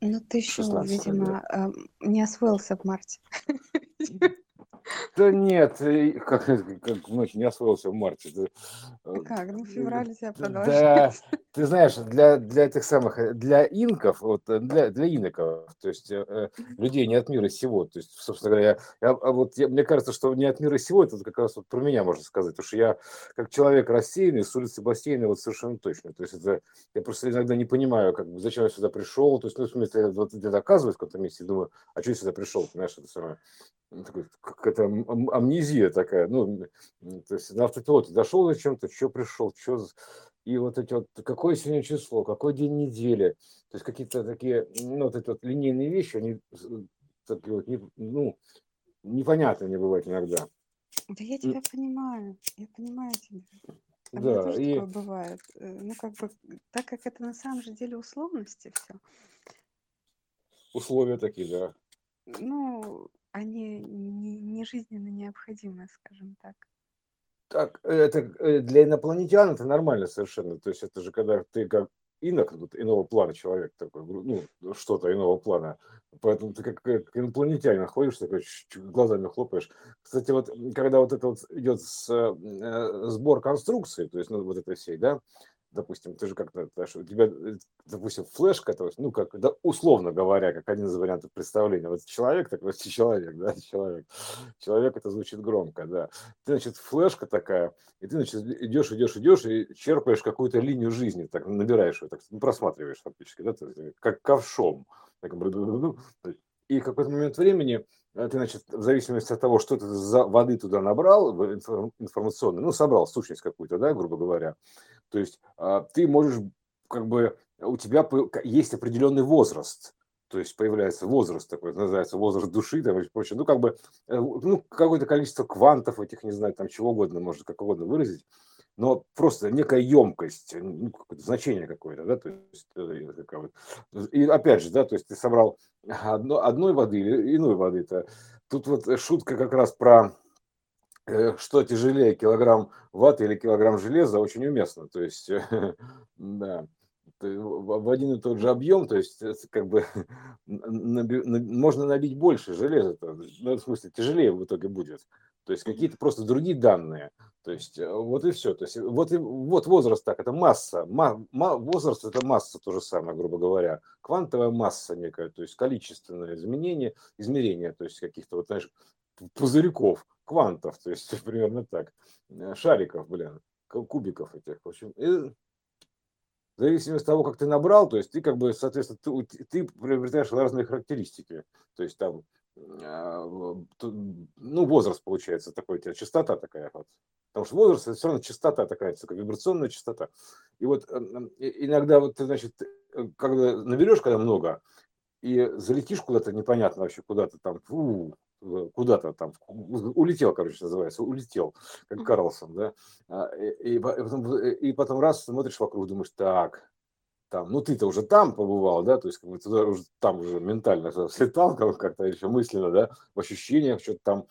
Ну, ты еще, 16 лет. видимо, эм, не освоился в марте. Да нет, как, как ночь не освоился в марте. Да, э, как? Ну, февраль у тебя да, продолжается. ты знаешь, для, для этих самых, э, для инков, вот э, для, для иноков, то есть э, людей не от мира сего, то есть, собственно говоря, я, а вот я- мне кажется, что не от мира сего, это как раз вот про меня можно сказать, потому что я как человек рассеянный, с улицы бассейна вот совершенно точно, то есть это, я просто иногда не понимаю, как бы, зачем я сюда пришел, то есть, ну, в смысле, вот где-то оказываюсь в каком-то месте, думаю, а что я сюда пришел, понимаешь, это самое, такой, какая-то ам- ам- амнезия такая, ну, то есть на автопилоте дошел зачем-то, что пришел, что, и вот эти вот, какое сегодня число, какой день недели, то есть какие-то такие, ну, вот эти вот линейные вещи, они такие вот, не- ну, непонятные мне бывают иногда. Да я тебя понимаю, я понимаю тебя. А Да, тоже и такое бывает. Э, Ну, как бы, так как это на самом же деле условности все, условия такие, да. ну, они не, не жизненно необходимы, скажем так. Так, это э, для инопланетян это нормально совершенно. То есть это же когда ты как инок, иного плана человек такой, гру- ну, что-то иного плана. Поэтому ты как, как инопланетянин ходишь, такой глазами хлопаешь. Кстати, вот когда вот это вот идет с, э, сбор конструкции, то есть ну, вот этой всей, да, допустим, ты же как-то, у тебя, э, допустим, флешка, то есть, ну, как, да, условно говоря, как один из вариантов представления, вот человек, такой человек, да, человек, человек, это звучит громко, да, ты, значит, флешка такая, и ты, значит, идешь, идешь, идешь, и черпаешь какую-то линию жизни, так набираешь ее, так ну, просматриваешь фактически, да, то есть, как ковшом. Так, и в какой-то момент времени э, ты, значит, в зависимости от того, что ты за воды туда набрал, в инфор- информационной, ну, собрал сущность какую-то, да, грубо говоря, то есть а, ты можешь, как бы, у тебя есть определенный возраст, то есть появляется возраст такой, называется возраст души там и прочее. Ну, как бы, э, ну, какое-то количество квантов этих, не знаю, там чего угодно, можно как угодно выразить, но просто некая емкость, ну, значение какое-то, да, то есть, э, и опять же, да, то есть ты собрал одно, одной воды или иной воды, -то. тут вот шутка как раз про что тяжелее, килограмм ваты или килограмм железа, очень уместно. То есть, да, в один и тот же объем, то есть, это как бы можно набить больше железа, ну, в смысле, тяжелее в итоге будет. То есть, какие-то просто другие данные. То есть, э, вот и все. То есть, вот, и, вот возраст так, это масса. Ма- ма- возраст это масса то же самое, грубо говоря. Квантовая масса некая, то есть количественное изменение, измерение, то есть каких-то, вот, знаешь, пузырьков, квантов, то есть примерно так, э, шариков, блин, ку- кубиков этих, в общем, и в зависимости от того, как ты набрал, то есть ты как бы, соответственно, ты, ты приобретаешь разные характеристики, то есть там, ту- ну, возраст получается такой, у тебя частота такая вот, потому что возраст это все равно частота такая, такая вибрационная частота, и вот э, иногда вот ты, значит, э, когда наберешь, когда много, и залетишь куда-то непонятно вообще, куда-то там, фу, э, куда-то там, улетел, короче, называется, улетел, как. Карлсон, да, А, и, и по- и потом, э, и потом раз смотришь вокруг, думаешь, так, там, ну ты-то уже там побывал, да, то есть как бы туда уже, там уже ментально слетал, как- как-то еще мысленно, да, в ощущениях что-то там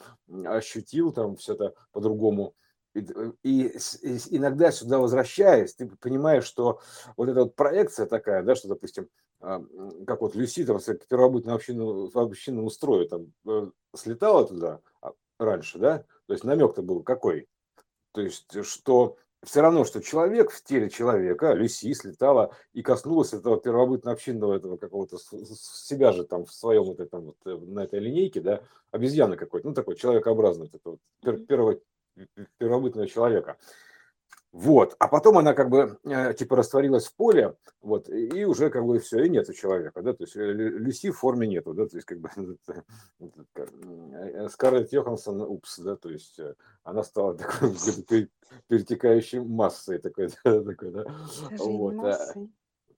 ощутил, там все это по-другому. И, д- и и иногда сюда возвращаясь, ты понимаешь, что вот эта вот проекция такая, да, что, допустим, как вот Люси там с первобытным общинному, общинному строю там э, слетала туда а, раньше, да, то есть намек-то был какой? То есть, что все равно, что человек в теле человека, Люси слетала и коснулась этого первобытно-общинного этого какого-то себя же там в своем вот этом вот э, на этой линейке, да, обезьяны какой-то, ну такой человекообразный, вот пер- первого первобытного человека. Вот, а потом она как бы э, типа растворилась в поле, вот, и уже как бы все, и нету человека, да, то есть э, Лю- Люси в форме нету, да, то есть как бы м, э, Скарлетт Йоханссон, упс, да, то есть она стала такой перетекающей массой такой, да, такой, да, вот, массой.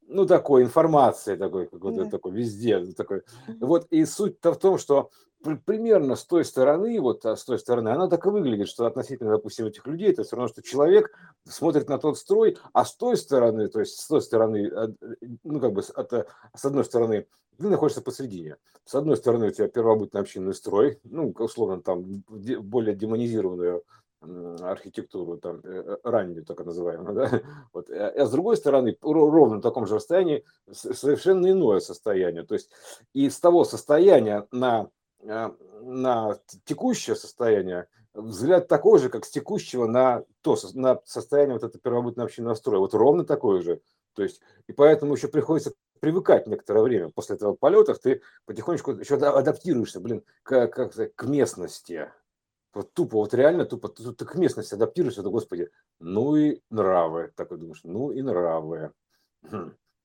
ну, такой информации, такой какой-то Да. такой везде, ну, такой. Вот и суть-то в том, что примерно с той стороны, вот а, с той стороны, она так и выглядит, что относительно, допустим, этих людей, это все равно, что человек смотрит на тот строй, а с той стороны, то есть с той стороны, э, ну, как бы с, от, э, с одной стороны, ты находишься посередине. С одной стороны у тебя первобытный общинный строй, ну, условно, там более демонизированную архитектуру, там, э, раннюю, так называемую, да, вот, а с другой стороны, ровно в таком же расстоянии совершенно иное состояние, то есть из того состояния на, на текущее состояние взгляд такой же, как с текущего на то, на состояние вот этого первобытного общинного строя, вот ровно такой же, то есть, и поэтому еще приходится привыкать некоторое время после этого полетов, ты потихонечку еще адаптируешься, блин, к, как, к местности. Вот тупо, вот реально тупо, ты, ты к местности адаптируешься, то, господи, ну и нравы. Такой думаешь, ну и нравы.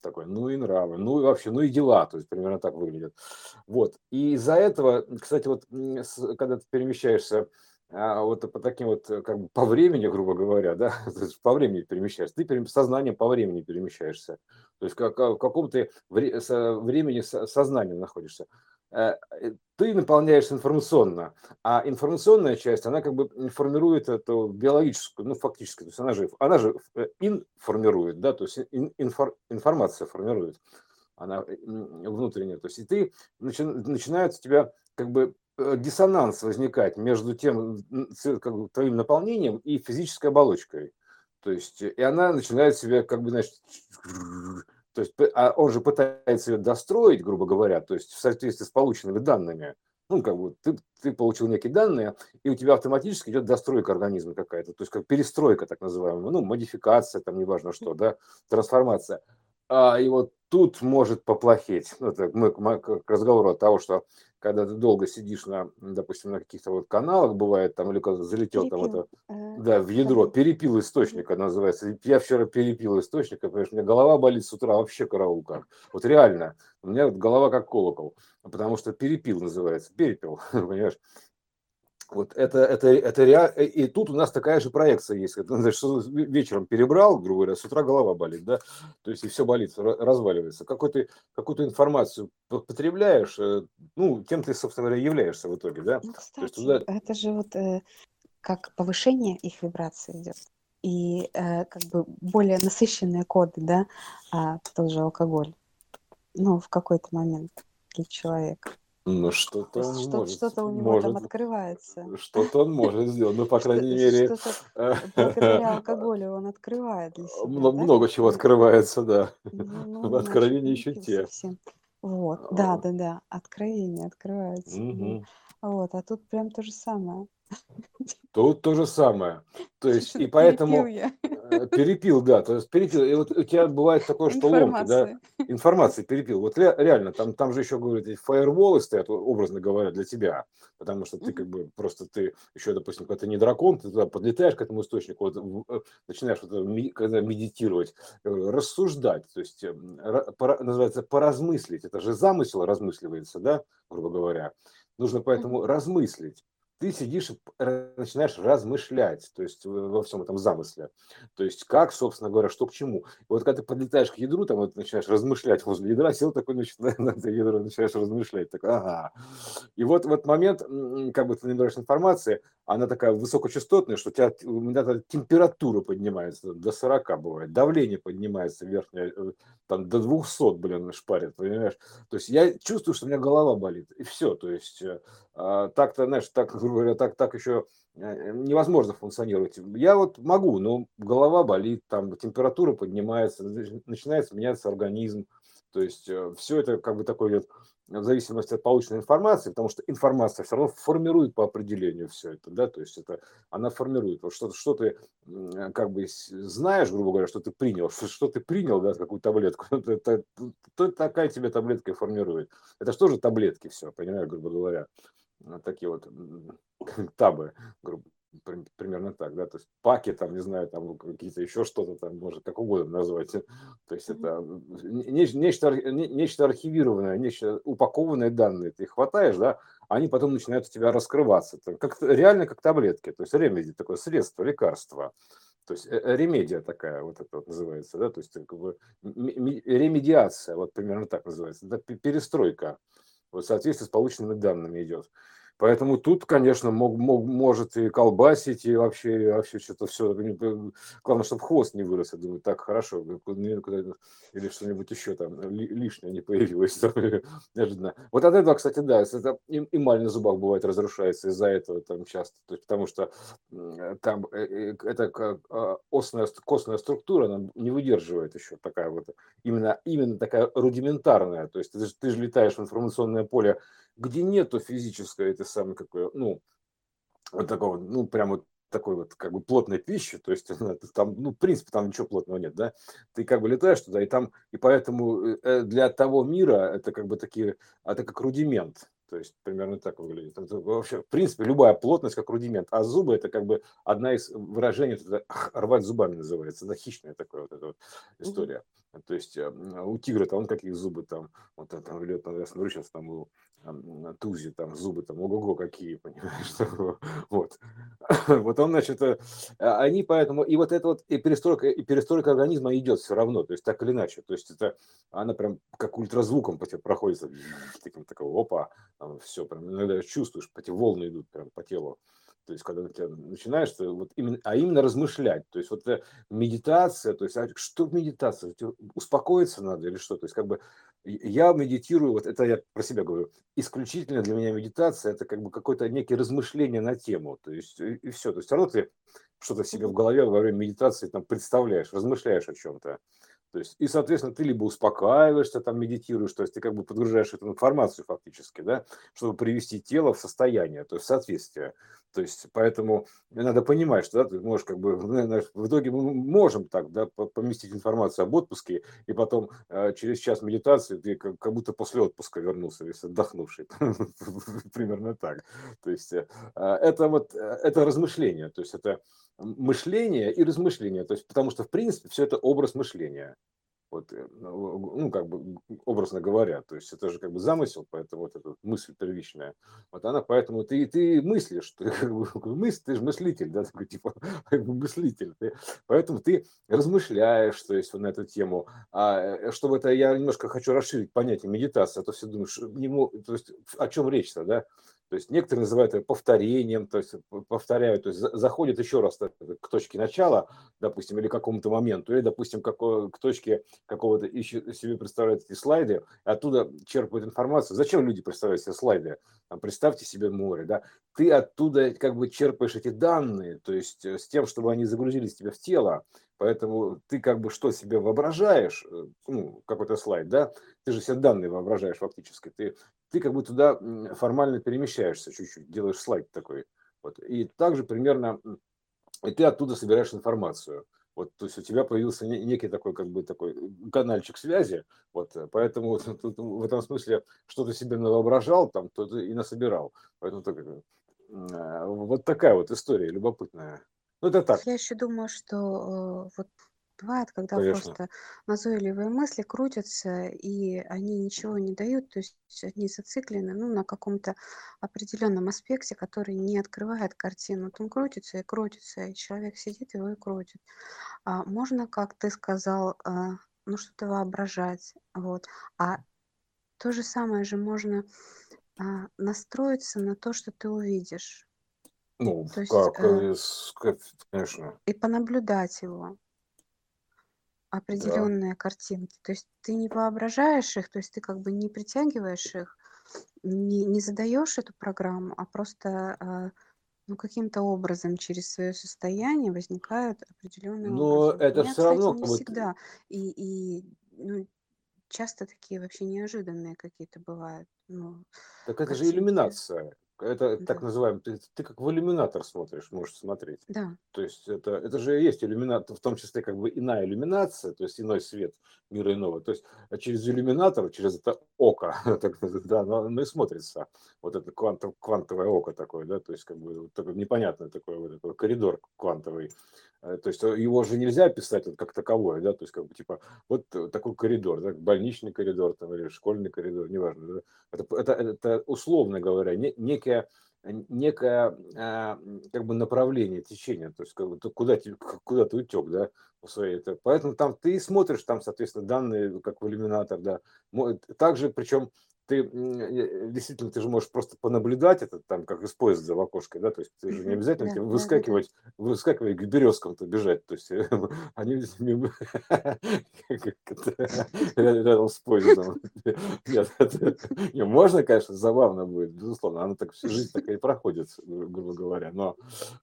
Такой, ну и нравы, ну и вообще, ну и дела, то есть примерно так выглядит. Вот, и из-за этого, кстати, вот когда ты перемещаешься а вот по таким вот, э, как бы по времени, грубо говоря, да, по времени перемещаешься, ты сознанием по времени перемещаешься, то есть как, в каком то времени сознанием находишься. Э, э, ты наполняешься информационно, а информационная часть, она как бы формирует эту биологическую, ну фактически, то есть она же, она же информирует, да, то есть инфор, информация формирует, она внутренняя, то есть и ты начи, начинает у тебя как бы Э, диссонанс возникать между тем как бы, твоим наполнением и физической оболочкой. То есть, и она начинает себя, как бы, значит, то есть, а он же пытается ее достроить, грубо говоря, то есть в соответствии с полученными данными. Ну, как бы ты, ты получил некие данные, и у тебя автоматически идет достройка организма какая-то, то есть как перестройка так называемая, ну, модификация, там неважно что, да, трансформация. А, и вот тут может поплохеть. Ну, это мы к разговору от того, что когда ты долго сидишь на, допустим, на каких-то вот каналах, бывает там, или когда залетел перепил. там это, э, да, в ядро, перепил источника называется. Я вчера перепил источника, потому что у меня голова болит с утра вообще караул как. Вот реально, у меня вот голова как колокол, потому что перепил называется, перепил, понимаешь? Вот это, это, это реально. И тут у нас такая же проекция есть. Значит, вечером перебрал, грубо говоря, с утра голова болит, да, то есть и все болит, разваливается. Какую-то какую информацию потребляешь, э, ну, тем ты, собственно говоря, являешься в итоге, да. Ну, кстати, туда... это же вот э, как повышение их вибрации идет. И э, как бы более насыщенные коды, да, а тот же алкоголь. Ну, в какой-то момент для человека. Ну, что-то он что, может. Что-то у него может, там открывается. Что-то он может сделать. Ну, по крайней мере... Благодаря алкоголю он открывает для себя. Много, чего открывается, да. Ну, ну, Откровения еще те. Вот, да, да, да. Откровение открывается. Вот, а тут прям то же самое. Тут то же самое. То есть, и поэтому э, перепил, да, то есть перепил. И вот у тебя бывает такое, что ломки, да, информации перепил. Вот реально, там, там же еще, говорят, эти фаерволы стоят, образно говоря, для тебя, потому что ты как бы просто, ты еще, допустим, когда ты не дракон, ты туда подлетаешь к этому источнику, вот, э, начинаешь вот, когда медитировать, э, рассуждать, то есть называется поразмыслить, это же замысел размысливается, да, грубо говоря. Нужно поэтому размыслить ты сидишь и начинаешь размышлять, то есть во всем этом замысле. То есть как, собственно говоря, что к чему. И вот когда ты подлетаешь к ядру, там вот начинаешь размышлять возле ядра, сел такой, значит, на, это ядро начинаешь размышлять. Так, ага. И вот в этот момент, как бы ты набираешь информации, она такая высокочастотная, что у тебя, у меня температура поднимается до 40 бывает, давление поднимается верхнее, э, там до 200, блин, шпарит, понимаешь? То есть я чувствую, что у меня голова болит, и все, то есть э, так-то, знаешь, так, грубо говоря, так, так еще э, невозможно функционировать. Я вот могу, но голова болит, там температура поднимается, начинается меняться организм, то есть все это как бы такой вот в зависимости от полученной информации, потому что информация все равно формирует по определению все это, да, то есть это она формирует. Вот что, что ты как бы знаешь, грубо говоря, что ты принял, что, что ты принял, да, какую таблетку, это, то такая тебе таблетка и формирует. Это что же таблетки все, понимаю, грубо говоря, такие вот табы, грубо примерно так, да, то есть паки, там, не знаю, там какие-то еще что-то там, может, как угодно назвать, то есть это нечто, нечто, нечто архивированное, нечто упакованные данные, ты хватаешь, да, они потом начинают у тебя раскрываться, как, реально как таблетки, то есть ремеди, такое средство, лекарство, то есть э, э, ремедия такая вот это вот называется, да, то есть как бы ремедиация, вот примерно так называется, это перестройка, в соответствии с полученными данными идет. Поэтому тут, конечно, мог, мог, может и колбасить, и вообще, и вообще что-то все. Главное, чтобы хвост не вырос. Я думаю, так хорошо. Или что-нибудь еще там лишнее не появилось. Неожиданно. Вот от этого, кстати, да, это эмаль на зубах бывает разрушается из-за этого там часто. То есть, потому что там э, э, это а, осная, костная структура она не выдерживает еще такая вот, именно, именно такая рудиментарная. То есть ты, ты же летаешь в информационное поле где нету физической этой самой какой, ну, вот такого, ну, прям вот такой вот как бы плотной пищи, то есть там, ну, в принципе, там ничего плотного нет, да, ты как бы летаешь туда, и там, и поэтому э, э, для того мира это как бы такие, это как рудимент, то есть примерно так выглядит. Это вообще, в принципе, любая плотность как рудимент, а зубы это как бы одна из выражений, это рвать зубами называется, это хищная такая вот эта вот история. То есть э, у тигра-то он какие зубы там, вот там, или вот, я смотрю сейчас там у Тузи, там зубы там, ого-го, какие, понимаешь, вот. Вот он, значит, э, а они поэтому, и вот это вот, и перестройка, и перестройка организма идет все равно, то есть так или иначе, то есть это, она прям как ультразвуком по тебе проходит, таким такого, опа, все, прям иногда чувствуешь, по тебе волны идут прям по телу, то есть, когда ты начинаешь, вот именно, а именно размышлять. То есть, вот медитация, то есть, а что в медитации? Успокоиться надо или что? То есть, как бы я медитирую, вот это я про себя говорю, исключительно для меня медитация это как бы какое-то некие размышление на тему, то есть и, и все, то есть все равно ты что-то себе в голове во время медитации там представляешь, размышляешь о чем-то. То есть, и, соответственно, ты либо успокаиваешься, там медитируешь, то есть ты как бы подгружаешь эту информацию фактически, да, чтобы привести тело в состояние, то есть в соответствие. То есть, поэтому надо понимать, что да, ты можешь как бы, ну, в итоге мы можем так, да, поместить информацию об отпуске, и потом э, через час медитации ты как, будто после отпуска вернулся, весь отдохнувший. Примерно так. То есть, э, это вот, э, это размышление, то есть это мышление и размышление, то есть потому что в принципе все это образ мышления, вот, э, ну, ну, как бы образно говоря, то есть это же как бы замысел, поэтому вот эта мысль первичная, вот она, поэтому ты, ты мыслишь, ты, мысль, ты же мыслитель, да, такой типа мыслитель, ты, поэтому ты размышляешь, то есть на эту тему, а э, чтобы это, я немножко хочу расширить понятие медитации, а то все думаешь, не мог, то есть о чем речь-то, да, то есть некоторые называют это повторением, то есть повторяют, то есть заходят еще раз к точке начала, допустим, или к какому-то моменту, или, допустим, к точке какого-то себе представляют эти слайды, оттуда черпают информацию. Зачем люди представляют себе слайды? Там, представьте себе море, да? Ты оттуда как бы черпаешь эти данные, то есть э, с тем, чтобы они загрузились тебе в тело, Поэтому ты как бы что себе воображаешь, э, ну, какой-то слайд, да, ты же все данные воображаешь фактически, ты, ты как бы туда формально перемещаешься чуть-чуть, делаешь слайд такой. Вот. И также примерно, и ты оттуда собираешь информацию. Вот, то есть у тебя появился некий такой, как бы такой канальчик связи, вот, э, поэтому вот, тут, в этом смысле, что ты себе воображал, там, то ты и насобирал. Поэтому так, э, вот такая вот история любопытная. Ну, это так. Я еще думаю, что э, вот бывает, когда Конечно. просто назойливые мысли крутятся, и они ничего не дают, то есть они зациклены ну, на каком-то определенном аспекте, который не открывает картину. Вот он крутится и крутится, и человек сидит его и крутит. А можно, как ты сказал, а, ну что-то воображать, вот. А то же самое же можно а, настроиться на то, что ты увидишь. Ну, То есть, как, э, э, конечно, и понаблюдать его, да. определенные картинки. То есть ты не воображаешь их, то есть ты как бы не притягиваешь их, не, не задаешь эту программу, а просто а, ну, каким-то образом через свое состояние возникают определенные Но образы. Это меня, все кстати, равно, не ты- всегда. И, и ну, часто такие вообще неожиданные какие-то бывают ну, так это же картинки. иллюминация. Это так Да, называемый, ты, ты как в иллюминатор смотришь, можешь смотреть. да. То есть это, это же есть иллюминатор, в том числе как бы иная иллюминация, то есть иной свет мира иного. То есть а через иллюминатор, через это око, так, да, оно, оно и смотрится. Вот это квантов, квантовое око такое, да, то есть как бы вот такой непонятный такой вот такой коридор квантовый. Э, То есть э, его же нельзя описать вот как таковое, да, то есть как бы типа вот э, такой коридор, да, больничный коридор там или школьный коридор, неважно. да. Это, это, это условно говоря, не, некая некое а, как бы направление течения, то есть как бы, куда, куда ты утек, да, по своей. Это, поэтому там ты смотришь, там, соответственно, данные, как в иллюминатор, да. Также, причем ты действительно, ты же можешь просто понаблюдать это, там, как из поезда в окошко, да, то есть ты же не обязательно Да, тебе да, да, да. выскакивать, выскакивать к березкам-то бежать, то есть они рядом с поездом. Можно, конечно, забавно будет, безусловно, она так всю жизнь так и проходит, грубо говоря, но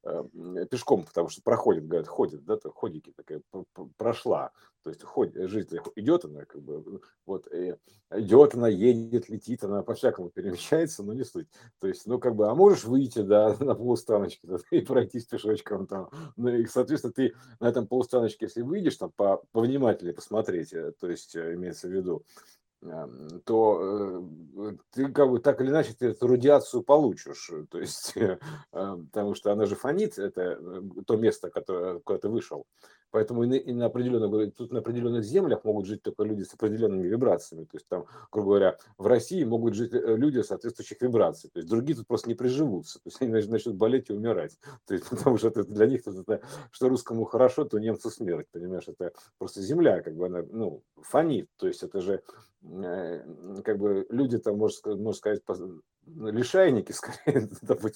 э, пешком, потому что проходит, говорят, ходит, да, то ходики такая прошла, то есть ходит, жизнь идет она, как бы, вот, идет она, едет, летит, она по-всякому перемещается, но не суть. То есть, ну, как бы, а можешь выйти, да, на полустаночке да, и пройтись пешочком там. Ну, и, соответственно, ты на этом полустаночке, если выйдешь там по, повнимательнее посмотреть, э, то есть, э, имеется в виду, то э, ты как бы так или иначе ты эту радиацию получишь, то есть, потому что она же фонит, это то место, которое, куда ты вышел, Поэтому и на, определенных, тут на определенных землях могут жить только люди с определенными вибрациями. То есть там, грубо говоря, в России могут жить э, люди соответствующих вибраций. То есть другие тут просто не приживутся. То есть они начнут болеть и умирать. То есть потому что это для них это, что русскому хорошо, то немцу смерть. Понимаешь, это просто земля, как бы она, ну, фонит. То есть это же э, как бы люди там, можно сказать, лишайники, скорее,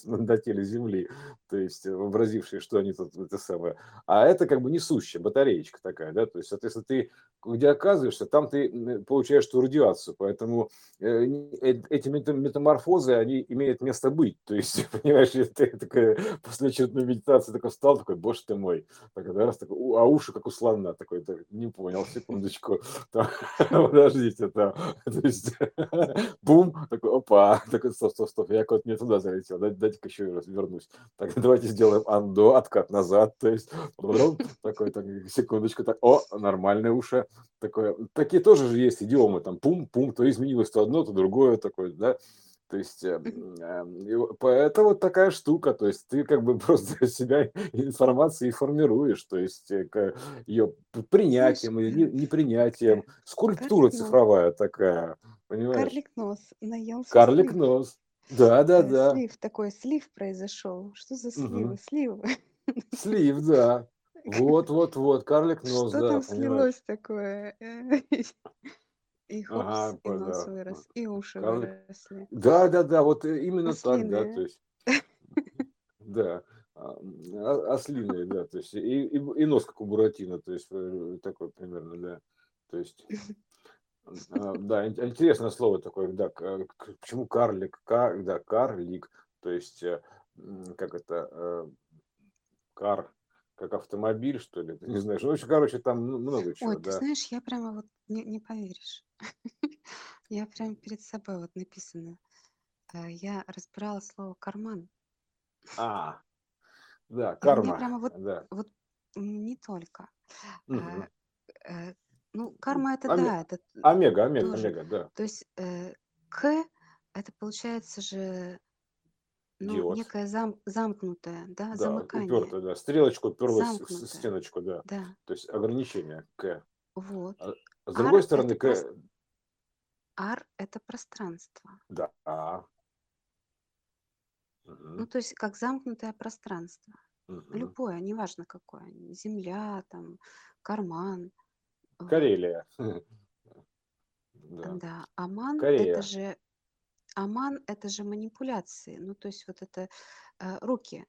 на теле Земли, то есть вообразившие, что они тут это самое. А это как бы несущая батареечка такая, да, то есть, соответственно, ты где оказываешься, там ты получаешь ту радиацию, поэтому э, э, эти метаморфозы, они имеют место быть, то есть, понимаешь, ты такой, после очередной медитации такой встал, такой, боже ты мой, так, да, раз такой, а уши как у слона, такой, так, не понял, секундочку, подождите, там, то есть, бум, такой, опа, такой, стоп, стоп, стоп, я куда-то не туда залетел, дайте-ка еще раз вернусь. Так, давайте сделаем андо, откат назад, то есть, такой, так, секундочку, так, о, нормальные уши, такое. Такие тоже же есть идиомы, там, пум-пум, то изменилось то одно, то другое такое, да, то есть, э, это вот такая штука, то есть ты как бы просто себя информацией формируешь, то есть э, ее принятием или непринятием. Скульптура цифровая такая, понимаешь? Карлик нос, наелся Карлик нос. Да, да, э, да. Слив, такой слив произошел. Что за сливы? Сливы. Слив, да. Вот, вот, вот, карлик нос, Что да, там понимаешь. слилось такое? И хопс, Ага, и нос да. вырос, и уши Карлик. выросли. Да, да, да, вот э, именно так, да, то есть, да, а, а- ослиные, да, то есть, и, и, и нос, как у Буратино, то есть, э, такой примерно, да, то есть, а, да, ин- интересное слово такое, да, почему карлик, кар, да, карлик, то есть, э, как это, э, кар, как автомобиль, что ли, не знаешь, ну, короче, там много чего, Ой, ты да, знаешь, я прямо вот не, не поверишь. Я прям перед собой вот написано. Э, Я разбирала слово карман. а, да, И мне карма, прямо вот, да, вот м, не только. Мгм. Э, э, Ну, карма это Аме- да, это т- Омега, омега, тоже. омега, да. То есть э, К это получается же ну, Диод. некое зам, замкнутое, да, Да, замыкание. упертая, да. Стрелочка уперлась в с- Замкнутое. стеночку, да. Да, То есть ограничение К. вот. С другой Ар стороны, это К, прос- Ар это пространство. да. А. Ну, Мгм, то есть как замкнутое пространство. мгм. Любое, неважно какое. Земля, там, карман. Вот. Карелия. Да. Да. Аман это Корея. же Аман это же манипуляции. Ну, то есть вот это э, руки.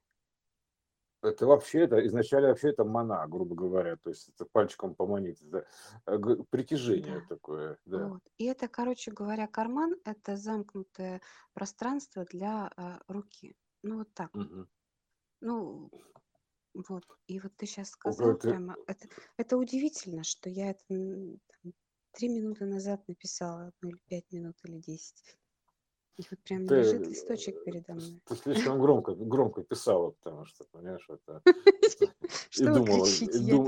Это вообще, это изначально вообще это мана, грубо говоря. То есть это пальчиком поманить. Это э, притяжение Да. такое, да. Вот. И это, короче говоря, карман это замкнутое пространство для э, руки. Ну, вот так. Мгм. Ну, вот. И вот ты сейчас Ого, сказал это- прямо, это, это удивительно, что я это там, три минуты назад написала, ну или пять минут, или десять. И вот прям Ты, лежит листочек передо э, мной. ты слишком громко, громко писала, потому что, понимаешь, это... И думала,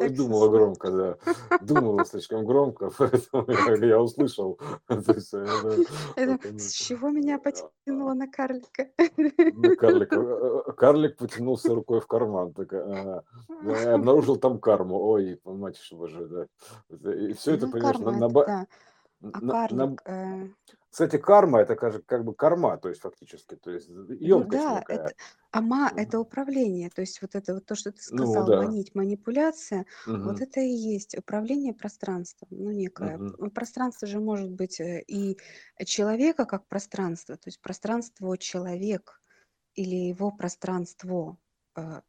и, думала громко, да. Думала слишком громко, поэтому я, услышал. Э, ну, с чего меня потянуло на карлика? на карлика. Э, э, Карлик потянулся рукой в карман, обнаружил там карму. Ой, мать боже, да. И все это, Ну, понимаешь, на, карма на. А карлик, э, Кстати, карма это как, как бы карма, то есть фактически, то есть Ну емкость да, некая. это ама- Мгм. это управление. То есть вот это вот то, что ты Ну сказал, да. манить, манипуляция, вот Мгм. это и есть управление пространством. Ну, некое. Мгм. Пространство же может быть э, и человека как пространство, то есть пространство человек или его пространство, э,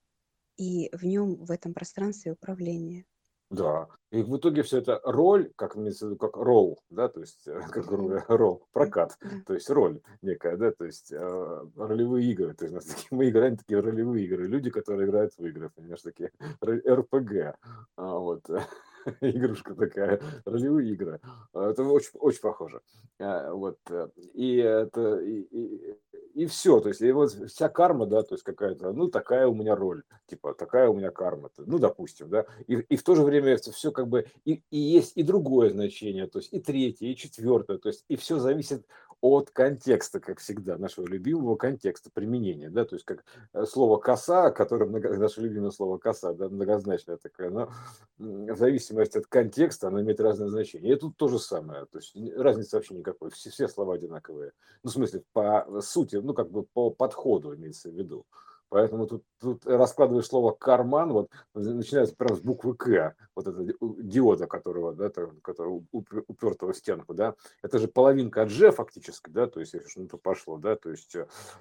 и в нем, в этом пространстве управление. Да. И в итоге все это роль, как как ролл, да, то есть, э, как ролл, прокат, то есть роль некая, да, то есть э, ролевые игры, то есть у нас такие, мы играем такие ролевые игры, люди, которые играют в игры, понимаешь, такие РПГ, а, вот, игрушка такая, ролевые игры, А, это очень, очень похоже, А, вот, э, и это, и, и, и все, то есть, и вот вся карма, да, то есть какая-то, ну, такая у меня роль, типа, такая у меня карма, ну, допустим, да, и, и в то же время это все как бы, и, и есть и другое значение, то есть и третье, и четвертое, то есть и все зависит от контекста, как всегда, нашего любимого контекста применения, да, то есть как э, слово коса, которое много, наше любимое слово коса, да, многозначное такое, но в зависимости от контекста оно имеет разное значение. И тут то же самое, то есть разницы вообще никакой, все, все слова одинаковые, ну, в смысле, по сути, ну, как бы по подходу имеется в виду. Поэтому тут, тут раскладываешь слово карман, вот начинается прям с буквы К, вот это диода, которого, да, который упертого в стенку, да, это же половинка от G фактически, да, то есть если что-то пошло, да, то есть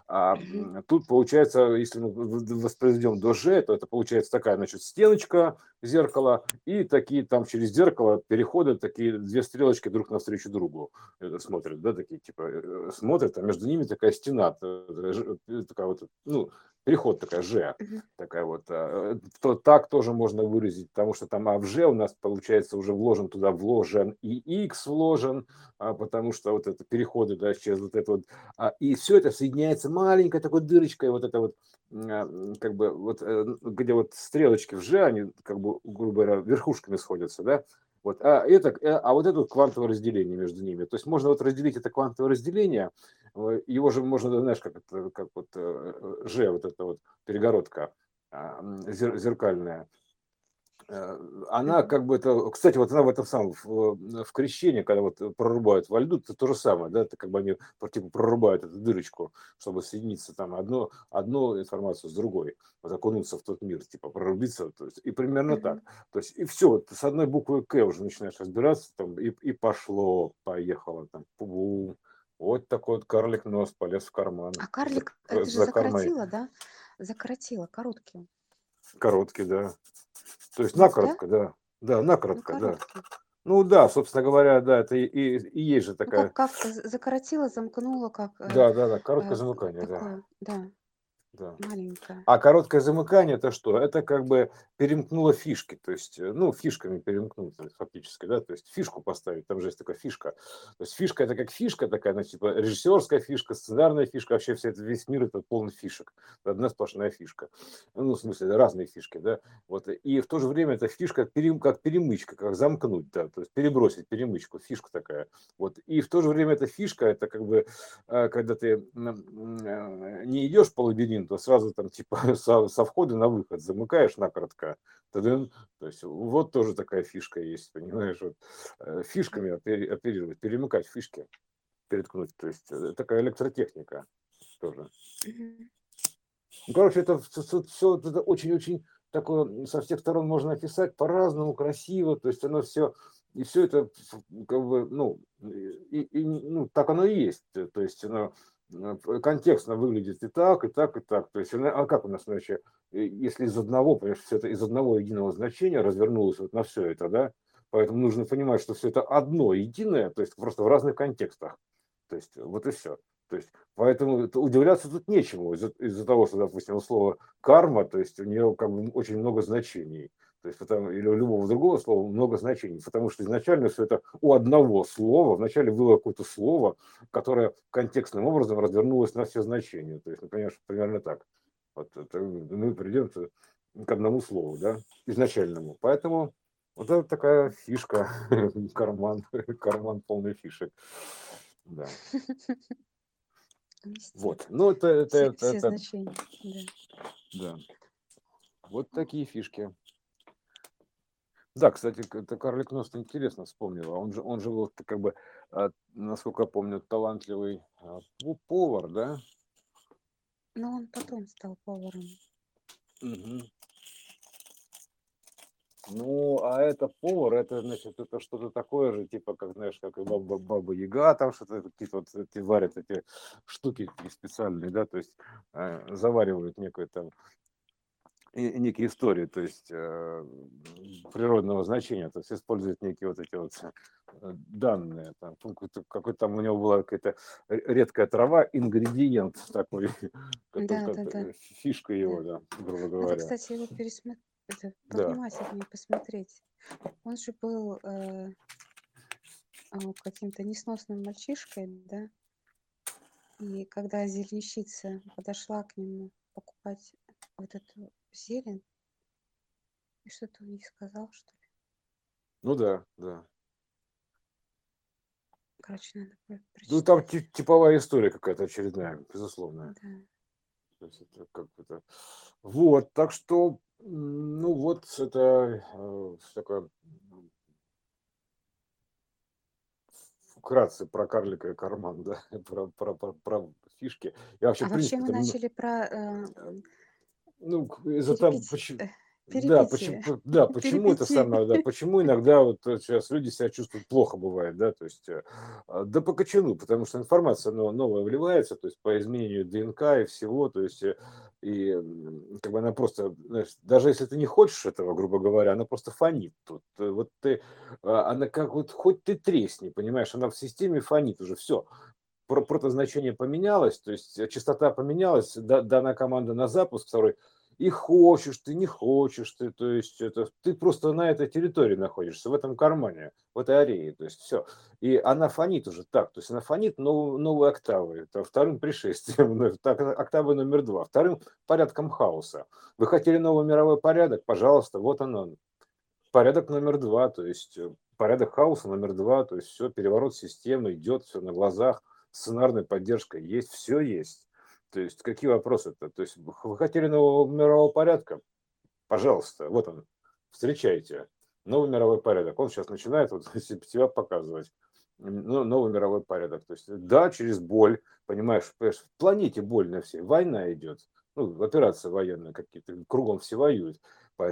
а, тут получается, если мы воспроизведем до G, то это получается такая, значит, стеночка, зеркало, и такие там через зеркало переходят такие две стрелочки друг навстречу другу смотрят, да, такие типа э, смотрят, а между ними такая стена, такая вот, ну, переход такая Ж, такая вот, а, то так тоже можно выразить, потому что там а в у нас получается уже вложен туда вложен и X вложен, а, потому что вот это переходы, да, через вот это вот, а, и все это соединяется маленькой такой дырочкой, вот это вот, как бы вот, э, где вот стрелочки в Ж, они как бы, грубо говоря, верхушками сходятся, да, вот, а, это, э, а вот это вот квантовое разделение между ними. То есть можно вот разделить это квантовое разделение, э, его же можно, знаешь, как, это, как вот Ж, вот эта вот перегородка а, зеркальная, Э, она как бы это, кстати, вот она в этом самом, в, в крещении, когда вот прорубают во льду, это то же самое, да, это как бы они типа прорубают эту дырочку, чтобы соединиться там одно, одну информацию с другой, вот окунуться в тот мир, типа прорубиться, то есть, и примерно mm-hmm. так. То есть, и все, вот с одной буквы К уже начинаешь разбираться, там, и, и пошло, поехало, там, пу вот такой вот карлик нос полез в карман. А карлик, за, это же за закоротило, да? Закоротило, короткий. Короткий, да. То есть накоротко, да? да. Да, накоротко, ну, да. Ну да, собственно говоря, да, это и, и, и есть же такая. Ну, как, как закоротила, замкнула, как. Да, да, да, короткое э, замыкание, такое, да. Да. Да. Маленькая. А короткое замыкание это что? Это как бы перемкнуло фишки, то есть, э, ну, фишками перемкнуть фактически, да, то есть фишку поставить, там же есть такая фишка. То есть фишка это как фишка такая, значит, типа режиссерская фишка, сценарная фишка, вообще все это, весь мир это полный фишек, одна сплошная фишка. Ну, в смысле, разные фишки, да. Вот, и в то же время это фишка как перемычка, как замкнуть, да, то есть перебросить перемычку, фишка такая. Вот, и в то же время эта фишка, это как бы, э, когда ты э, не идешь по лабиринту, то сразу там типа со, со входа на выход замыкаешь накоротко. То есть вот тоже такая фишка есть, понимаешь, вот, э, фишками оперировать, перемыкать фишки, переткнуть. То есть э, такая электротехника тоже. Ну, короче, это все, это очень-очень такое со всех сторон можно описать по-разному, красиво, то есть оно все, и все это как бы, ну, и, и, ну, так оно и есть, то есть оно Э, контекстно выглядит и так, и так, и так. То есть, а как у нас иначе, если из одного, понимаешь, все это из одного единого значения развернулось вот на все это, да, поэтому нужно понимать, что все это одно единое, то есть просто в разных контекстах. То есть вот и все. То есть, поэтому удивляться тут нечему из-за, из того, что, допустим, слово карма, то есть у нее как бы очень много значений. То есть, потому, или у любого другого слова много значений, потому что изначально все это у одного слова, вначале было какое-то слово, которое контекстным образом развернулось на все значения. То есть, например, примерно так. Вот это, мы придем к одному слову, да, изначальному. Поэтому вот это такая фишка, карман, карман полный фишек. Да. Вот. Ну, это, это, все, это, все это, значения. Да. да. Вот такие фишки. Да, кстати, это Карлик Нос ты интересно вспомнила. Он же он же вот как бы, а, насколько я помню, талантливый, а, повар, да? Но он потом стал поваром. Мгм. Ну, а это повар, это, значит, это что-то такое же, типа, как, знаешь, как и баба Баба Яга, там что-то какие-то вот эти варят эти штуки специальные, да, то есть, э, заваривают некую там некие истории, то есть э, природного значения, то есть используют некие вот эти вот э, данные, там, какой-то, какой там у него была какая-то редкая трава, ингредиент такой, Да, да, да, фишка да. его, да, грубо Надо, говоря. кстати, его пересмотреть, Да. повнимательнее посмотреть. Он же был э, а, каким-то несносным мальчишкой, да? И когда зеленщица подошла к нему покупать вот эту зелень, и что-то он ей сказал, что ли. Ну да, да. Короче, надо про- Ну там прочитать. ти- типовая история какая-то очередная, безусловно. Да. То есть это как это. Вот, так что, ну вот это э, такое вкратце про карлика и карман, да, про, про, про, про фишки. Я вообще, А в вообще принципе, мы ну, начали про э, ну, из-за того, перипетии, почему, э, да, почему, да, почему это самое, да, почему иногда вот э, сейчас люди себя чувствуют плохо бывает, да, то есть, э, а, да по кочану, потому что информация но- новая вливается, то есть по изменению ДНК и всего, то есть, и как бы она просто, знаешь, даже если ты не хочешь этого, грубо говоря, она просто фонит тут. Вот ты, а, она как вот, хоть ты тресни, понимаешь, она в системе фонит уже, все. Про протозначение поменялось, то есть э, частота поменялась, да- дана команда на запуск второй, и хочешь ты, не хочешь ты, то есть это ты просто на этой территории находишься, в этом кармане, в этой арее, то есть все. И она фонит уже так, то есть она фонит новую, новую октаву, это вторым пришествием, так, октавой номер два, вторым порядком хаоса. Вы хотели новый мировой порядок, пожалуйста, вот он он. Порядок номер два, то есть э, порядок хаоса номер два, то есть все, переворот системы идет, все на глазах, сценарная поддержка есть, все есть. То есть какие вопросы-то? То есть вы хотели нового мирового порядка? Пожалуйста, вот он, встречайте. Новый мировой порядок. Он сейчас начинает вот себя показывать. Новый мировой порядок. То есть, да, через боль, понимаешь, понимаешь, в планете больно все. Война идет. Ну, операции военные какие-то, кругом все воюют.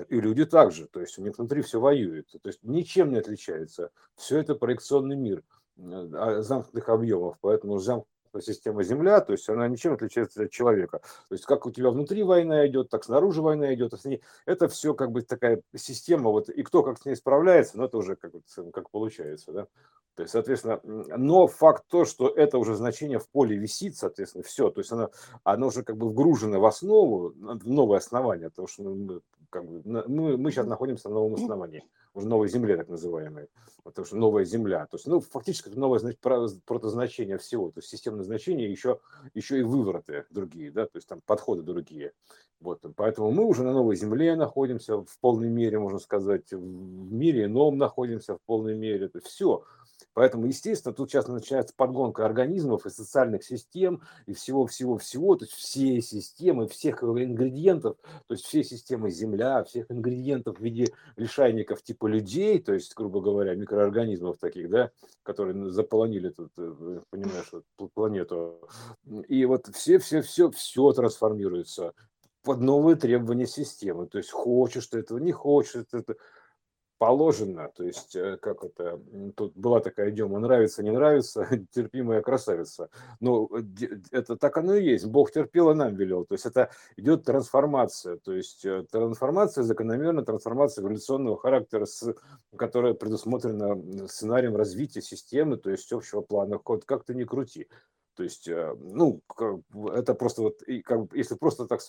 И люди также, то есть у них внутри все воюет. То есть ничем не отличается. Все это проекционный мир замкнутых объемов. Поэтому замкнутая система Земля, то есть она ничем отличается от человека. То есть как у тебя внутри война идет, так снаружи война идет. а Это все как бы такая система, вот, и кто как с ней справляется, но это уже как, как получается, да. То есть, соответственно, но факт то, что это уже значение в поле висит, соответственно, все, то есть оно, оно уже как бы вгружено в основу, в новое основание, потому что ну, мы, как бы, мы, мы сейчас находимся на новом основании, уже новой земле так называемой, потому что новая земля, то есть, ну, фактически это новое знач- про- протозначение всего, то есть системное значение, еще, еще и вывороты другие, да, то есть там подходы другие. Вот, поэтому мы уже на новой земле находимся в полной мере, можно сказать, в мире ином находимся в полной мере, то есть все, Поэтому, естественно, тут сейчас начинается подгонка организмов и социальных систем, и всего-всего-всего, то есть все системы, всех ингредиентов, то есть все системы Земля, всех ингредиентов в виде лишайников типа людей, то есть, грубо говоря, микроорганизмов таких, да, которые заполонили тут, э, понимаешь, вот планету. И вот все-все-все, все трансформируется под новые требования системы. То есть хочешь ты этого, не хочешь ты это, положено, то есть, э, как это, тут была такая идема, нравится, не нравится, терпимая красавица. Ну, э, это так оно и есть, Бог терпел и нам велел, то есть это идет трансформация, то есть э, трансформация, закономерно трансформация эволюционного характера, с, которая предусмотрена сценарием развития системы, то есть общего плана, хоть как ты ни крути. То есть, ну, это просто вот, как если просто так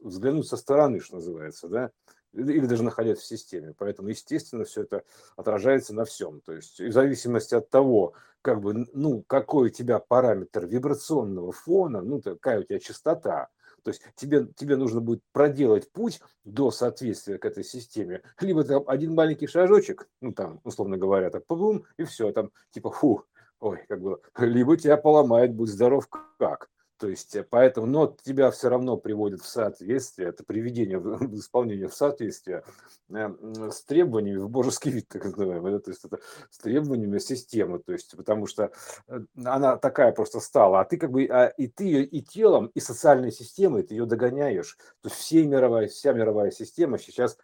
взглянуть со стороны, что называется, да, или даже находясь в системе. Поэтому, естественно, все это отражается на всем. То есть, в зависимости от того, как бы, ну, какой у тебя параметр вибрационного фона, ну, какая у тебя частота, то есть тебе, тебе нужно будет проделать путь до соответствия к этой системе. Либо там один маленький шажочек, ну там, условно говоря, так пум, и все, там типа фу, ой, как бы, либо тебя поломает, будь здоров как. То есть, э, поэтому, но тебя все равно приводит в соответствие, это приведение в исполнение в соответствие э, с требованиями в божеский вид, так называемый, да, то есть это с требованиями системы, то есть потому что э, она такая просто стала, а ты как бы, а, и ты ее и телом, и социальной системой, ты ее догоняешь, то есть все мировая, вся мировая система сейчас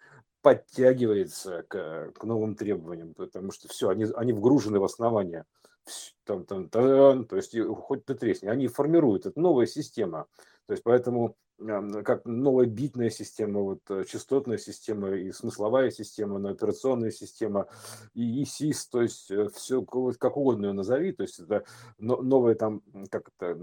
подтягивается к, к новым требованиям, потому что все, они, они вгружены в основание там, там, там, то есть хоть ты тресни, они формируют, это новая система. То есть поэтому как новая битная система, вот э, частотная система и смысловая система, но операционная система и, и СИС, то есть э, все как угодно ее назови, то есть это новая там, как это,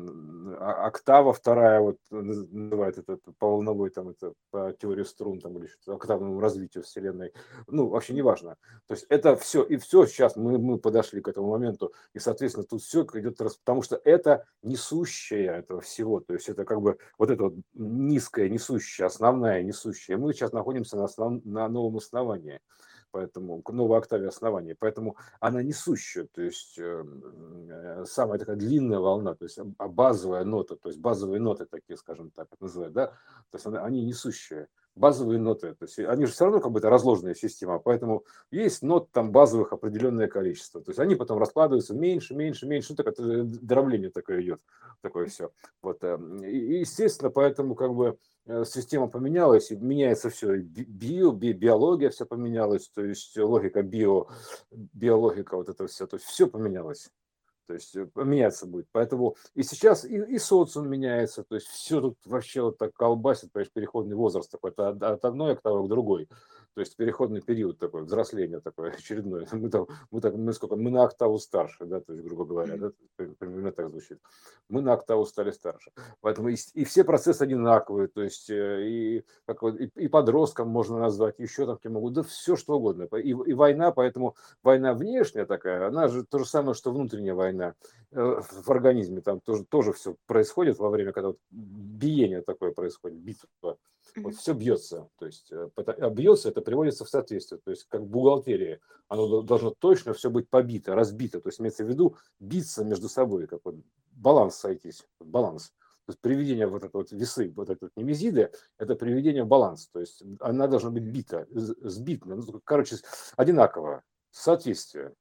а, октава вторая, вот называют это по волновой, там это по теории струн, там или что-то, октавному развитию Вселенной, ну, вообще неважно. То есть это все, и все сейчас мы, мы подошли к этому моменту, и, соответственно, тут все идет, потому что это несущее этого всего, то есть это как бы вот это вот низкая, несущая, основная несущая. Мы сейчас находимся на, основ... на новом основании, поэтому новой октаве основания, поэтому она несущая, то есть эм, э, самая такая длинная волна, то есть а базовая нота, то есть базовые ноты такие, скажем так, называют, да, то есть она, они несущие базовые ноты. То есть они же все равно как бы это разложенная система, поэтому есть нот там базовых определенное количество. То есть они потом раскладываются меньше, меньше, меньше. Ну, так это э, дробление такое идет, такое все. Вот. Э, и, естественно, поэтому как бы э, система поменялась, меняется все, био, би, биология все поменялась, то есть логика био, биологика вот это все, то есть все поменялось. То есть э, меняться будет. Поэтому и сейчас и, и социум меняется. То есть все тут вообще вот так колбасит, понимаешь, переходный возраст такой от, от одной октавы к другой. То есть переходный период такой, взросление такое очередное. Мы там, мы так, мы сколько, мы на октаву старше, да, то есть, грубо говоря, да, примерно так звучит. Мы на октаву стали старше. Поэтому и, и все процессы одинаковые, то есть э, и, как, и, и подросткам можно назвать, еще там кем могут, да все что угодно. И, и война, поэтому война внешняя такая, она же то же самое, что внутренняя война э, в организме, там тоже, тоже все происходит во время, когда вот биение такое происходит, битва вот все бьется. То есть э, а бьется, это приводится в соответствие. То есть как в бухгалтерии. Оно должно точно все быть побито, разбито. То есть имеется в виду биться между собой, как вот баланс сойтись. Баланс. То есть приведение вот этого вот весы, вот этой вот немезиды, это приведение в баланс. То есть она должна быть бита, сбита. Ну, короче, одинаково, соответствие.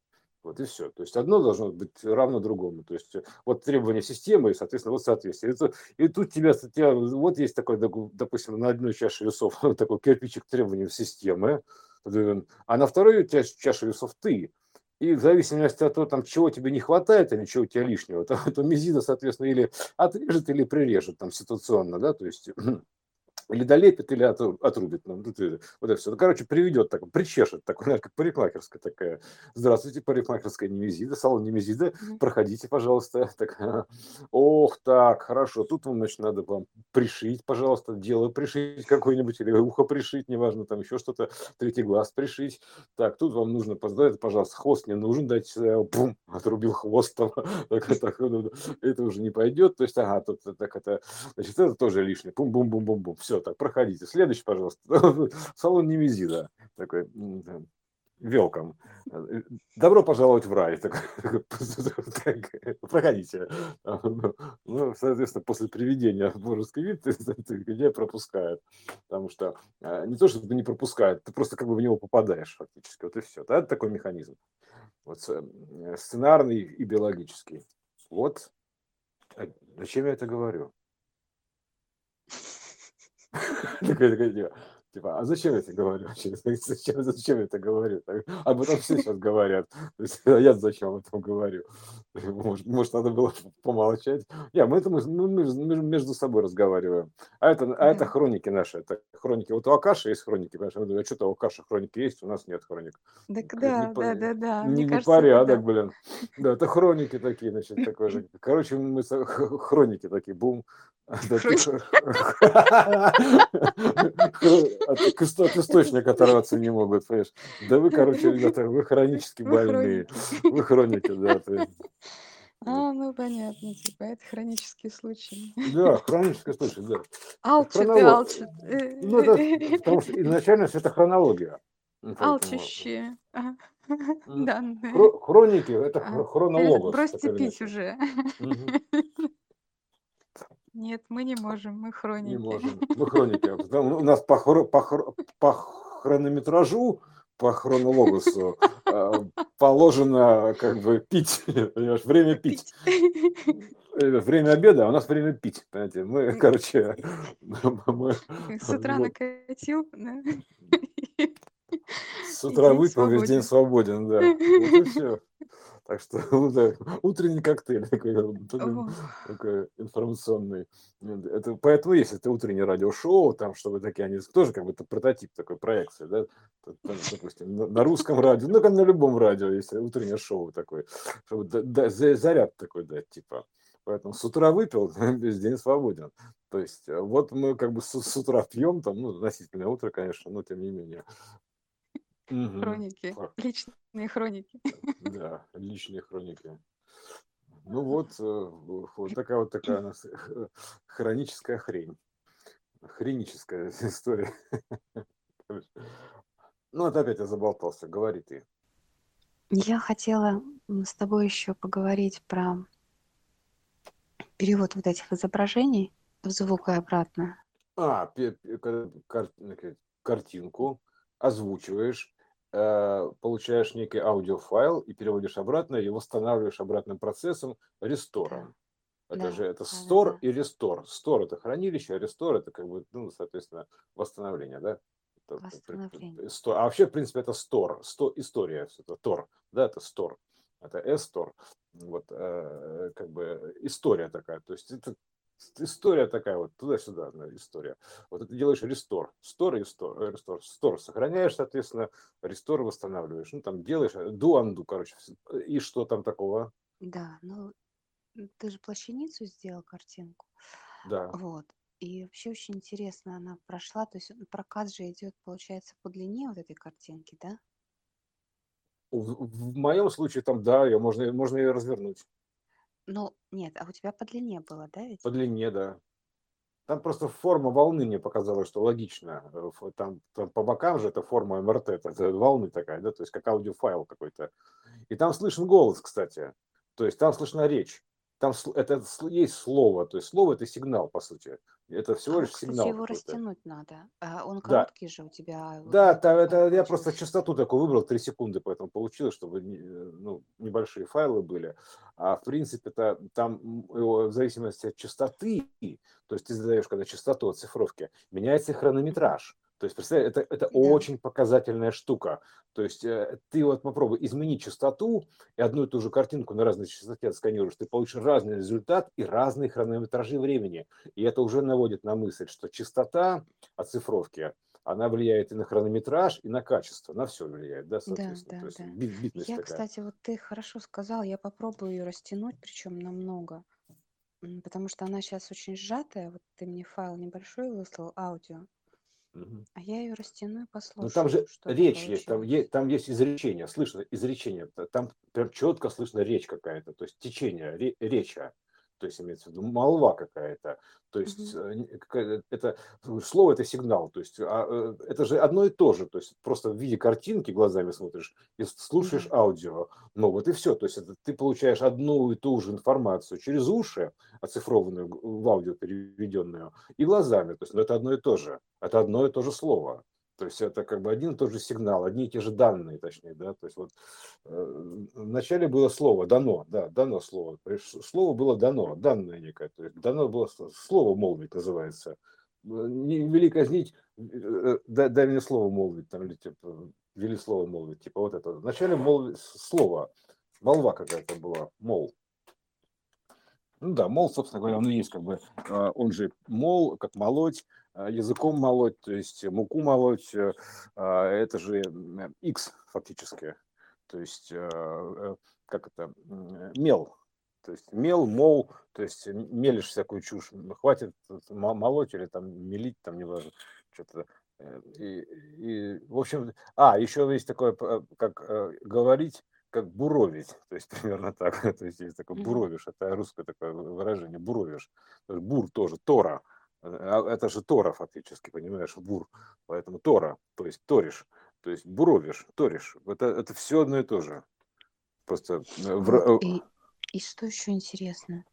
Вот и все. То есть одно должно быть равно другому. То есть вот требования системы и, соответственно, вот соответствие. И, и тут тебя, тебя, вот есть такой, допустим, на одной чаше весов такой кирпичик требований системы, а на второй чаше весов ты. И в зависимости от того, там, чего тебе не хватает или чего у тебя лишнего, то, то мизида, соответственно, или отрежет, или прирежет там ситуационно, да, то есть или долепит, или отрубит. Ну, вот это все. Ну, короче, приведет, так, причешет, такой, знаешь, как парикмахерская такая. Здравствуйте, парикмахерская Немезида, салон Немезида, mm-hmm. проходите, пожалуйста. Так, ох, так, хорошо, тут вам, значит, надо вам пришить, пожалуйста, дело пришить какое-нибудь, или ухо пришить, неважно, там еще что-то, третий глаз пришить. Так, тут вам нужно, пожалуйста, хвост не нужен, дать, бум, отрубил хвост, там, так, так, это уже не пойдет, то есть, ага, тут так это, значит, это тоже лишнее, бум-бум-бум-бум-бум, все, так, проходите. Следующий, пожалуйста. Салон Немезида. Такой, велком. Добро пожаловать в рай. Так, так, проходите. Ну, соответственно, после приведения в божеский вид людей пропускают. Потому что а, не то, что ты не пропускают, ты просто как бы в него попадаешь фактически. Вот и все. Это такой механизм. Вот сценарный и биологический. Вот э, зачем я это говорю? Такой, такой, типа, типа, а зачем я это говорю? Зачем, зачем я это говорю? Об этом все сейчас говорят. То есть, а я зачем об этом говорю? Может, может надо было помолчать? Не, мы, это, мы, мы между собой разговариваем. А это, а это хроники наши. Это хроники. Вот у Акаши есть хроники. Понимаешь? А что-то у Акаши хроники есть, у нас нет хроник. Так да, не, да, да, да. Не, не порядок, да. блин. Да, это хроники такие, значит, такой же. Короче, мы хроники такие, бум. От источника оторваться не могут, понимаешь? Да вы, короче, ребята, вы хронически больные. Вы хроники, да. А, ну понятно, типа это хронический случай. Да, хронический случай, да. Алчит и алчит. Ну, это, потому что изначально это хронология. Алчащие. Да. Хроники – это хронологос. Бросьте пить уже. Нет, мы не можем, мы хроники. Не можем, мы хроники. У нас по, хро, по, хро, по хронометражу, по хронологусу э, положено как бы пить, понимаешь, время пить. Э, время обеда, а у нас время пить, понимаете. Мы, короче... Мы, С утра вот. накатил, да? С утра выпил, весь день свободен, да. Вот и все. Так что утренний коктейль такой, такой, такой информационный. Это, поэтому есть это утреннее радиошоу, там, чтобы такие, они тоже как бы это прототип такой проекции, да, допустим, на, на русском радио, ну, как на любом радио, есть утреннее шоу такое, чтобы да, да, заряд такой дать, типа. Поэтому с утра выпил, весь день свободен. То есть э, вот мы как бы с, с утра пьем, там, ну, относительное утро, конечно, но тем не менее. Хроники, личные хроники. Да, личные хроники. Ну вот, э, вот такая вот такая у нас хроническая хрень. Хроническая история. Ну, это опять я заболтался. Говори ты. Я хотела с тобой еще поговорить про перевод вот этих изображений в звук и обратно. А, картинку озвучиваешь, Э, получаешь некий аудиофайл и переводишь обратно, и восстанавливаешь обратным процессом рестором. Это да, же это store да, да. и restore. Store это хранилище, а restore это как бы, ну, соответственно, восстановление, да? Восстановление. А вообще, в принципе, это store, сто, история, это Tor, да, это store, это S-Store. Вот, э, как бы история такая, то есть это история такая вот, туда-сюда история. Вот ты делаешь рестор, стор и рестор, рестор, стор сохраняешь, соответственно, рестор восстанавливаешь. Ну, там делаешь do undo, короче. И что там такого? Да, ну, ты же плащаницу сделал картинку. Да. Вот. И вообще очень интересно, она прошла, то есть прокат же идет, получается, по длине вот этой картинки, да? В, в моем случае там, да, ее можно, можно ее развернуть. Ну, нет, а у тебя по длине было, да, ведь? По длине, да. Там просто форма волны мне показалась, что логично. Э, там, там по бокам же это форма МРТ, это волны такая, да, то есть как аудиофайл какой-то. И там слышен голос, кстати. То есть там слышна речь. Там это есть слово, то есть слово это сигнал, по сути. Это всего лишь кстати, сигнал. его растянуть надо. А он короткий да. же у тебя. Да, там, это я просто частоту такую выбрал, 3 секунды, поэтому получилось, чтобы ну, небольшие файлы были. А в принципе это там в зависимости от частоты, то есть ты задаешь когда частоту оцифровки, меняется хронометраж. То есть, представляешь, это, это да. очень показательная штука. То есть э, ты вот попробуй изменить частоту и одну и ту же картинку на разной частоте отсканируешь, ты получишь разный результат и разные хронометражи времени. И это уже наводит на мысль, что частота оцифровки, она влияет и на хронометраж, и на качество, на все влияет, да, соответственно. Да, да, То есть, да. Я, такая. кстати, вот ты хорошо сказал, я попробую ее растянуть, причем намного, потому что она сейчас очень сжатая. Вот ты мне файл небольшой выслал, аудио. А я ее растяну и послушаю. Ну там же речь есть, там, есть, там есть изречение, слышно изречение, там прям четко слышно речь какая-то, то есть течение, ре, реча то есть имеется в виду молва какая-то, то есть угу. это слово это сигнал, то есть а, э, это же одно и то же, то есть просто в виде картинки глазами смотришь и слушаешь аудио, ну вот и все, то есть это, ты получаешь одну и ту же информацию через уши, оцифрованную в аудио переведенную, и глазами, то есть ну, это одно и то же, это одно и то же слово. То есть это как бы один и тот же сигнал, одни и те же данные, точнее, да. То есть вот э, вначале было слово дано, да, дано слово. Слово было дано, данное некое. То есть дано было слово молвить называется. Не вели казнить, э, дай, дай мне слово молвить, там или типа вели слово молвить, типа вот это. Вначале молвить слово, молва какая-то была, мол. Ну да, мол, собственно говоря, он и есть как бы, он же мол, как молоть, языком молоть, то есть муку молоть, э, а, это же X фактически, то есть э, э, как это, мел, то есть мел, мол, то есть мелишь всякую чушь, хватит молоть или там мелить, там неважно, что-то. И, и, в общем, а, еще есть такое, как говорить, как буровить, то есть примерно так, то есть есть такое буровишь, это русское такое выражение, буровишь, бур тоже, тора, а, это же тора фактически, понимаешь, бур, поэтому тора, то есть торишь, то есть буровишь, торишь, это, это все одно и то же, просто э, в... и, и что еще интересно,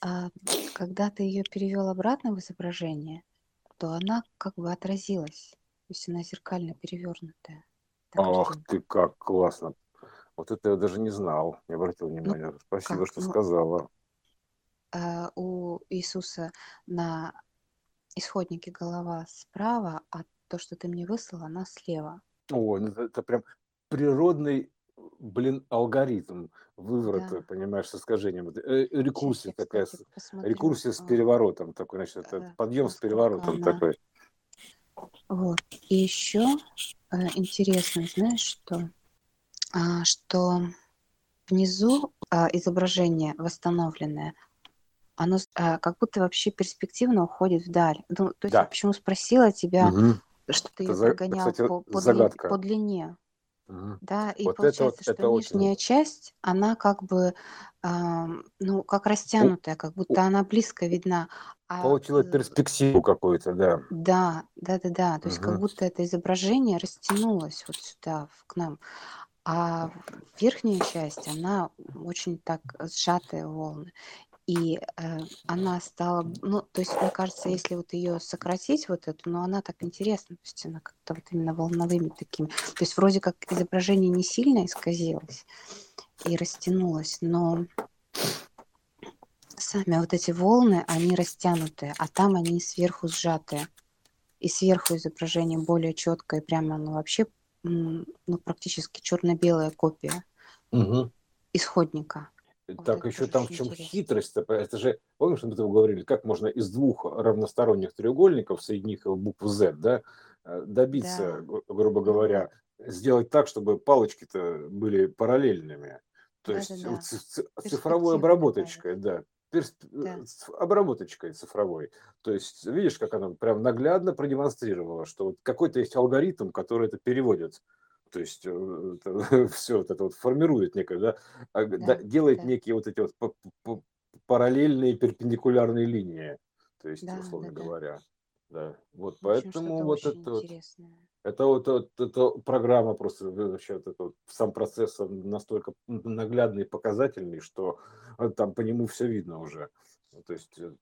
а, когда ты ее перевел обратно в изображение, то она как бы отразилась. То есть она зеркально перевернутая. Ах ты, как классно. Вот это я даже не знал, не обратил ну, внимания. Ну, Спасибо, как? что ну, сказала. А, у Иисуса на исходнике голова справа, а то, что ты мне выслал, она слева. О, ну это, это прям природный, блин, алгоритм выворота, да. понимаешь, с искажением. Э, рекурсия Сейчас такая, посмотрю. рекурсия с а, переворотом такой, значит, это э, подъем с переворотом она... такой. Вот. И еще э, интересно, знаешь, что, а, что внизу а, изображение восстановленное, оно а, как будто вообще перспективно уходит вдаль. Ну, то есть да. я почему спросила тебя, угу. что ты ее прогонял кстати, по, по, дли, по длине. Угу. Да, и вот получается, вот, что нижняя очень... часть, она как бы, э, ну, как растянутая, как будто она близко видна. А, Получила перспективу какую-то, да. Да, да, да, да. То есть как будто это изображение растянулось вот сюда, к нам. А верхняя часть, она очень так сжатые волны и э, она стала, ну, то есть, мне кажется, если вот ее сократить, вот эту, но она так интересна, то есть она как-то вот именно волновыми такими, то есть вроде как изображение не сильно исказилось и растянулось, но сами вот эти волны, они растянутые, а там они сверху сжатые. И сверху изображение более четкое, прямо оно вообще, ну, практически черно-белая копия угу. исходника. Вот так еще там в чем хитрость-то? Это же, помнишь, мы этого говорили, как можно из двух равносторонних треугольников, соединив букву Z, да, э, добиться, да. грубо говоря, сделать так, чтобы палочки-то были параллельными. То да, есть да, да. цифровой обработочкой, да. Персп... да. обработочкой цифровой. То есть, видишь, как она прям наглядно продемонстрировала, что вот какой-то есть алгоритм, который это переводит то есть э, это, все вот это вот формирует некое, да, а, да, делает да. некие вот эти вот параллельные перпендикулярные линии, то есть, да, условно да, говоря. Да. Вот в общем, поэтому вот это вот, это вот, вот это программа просто вообще вот это вот, сам процесс настолько наглядный и показательный, что э, там по нему все видно уже. Ну, то есть э,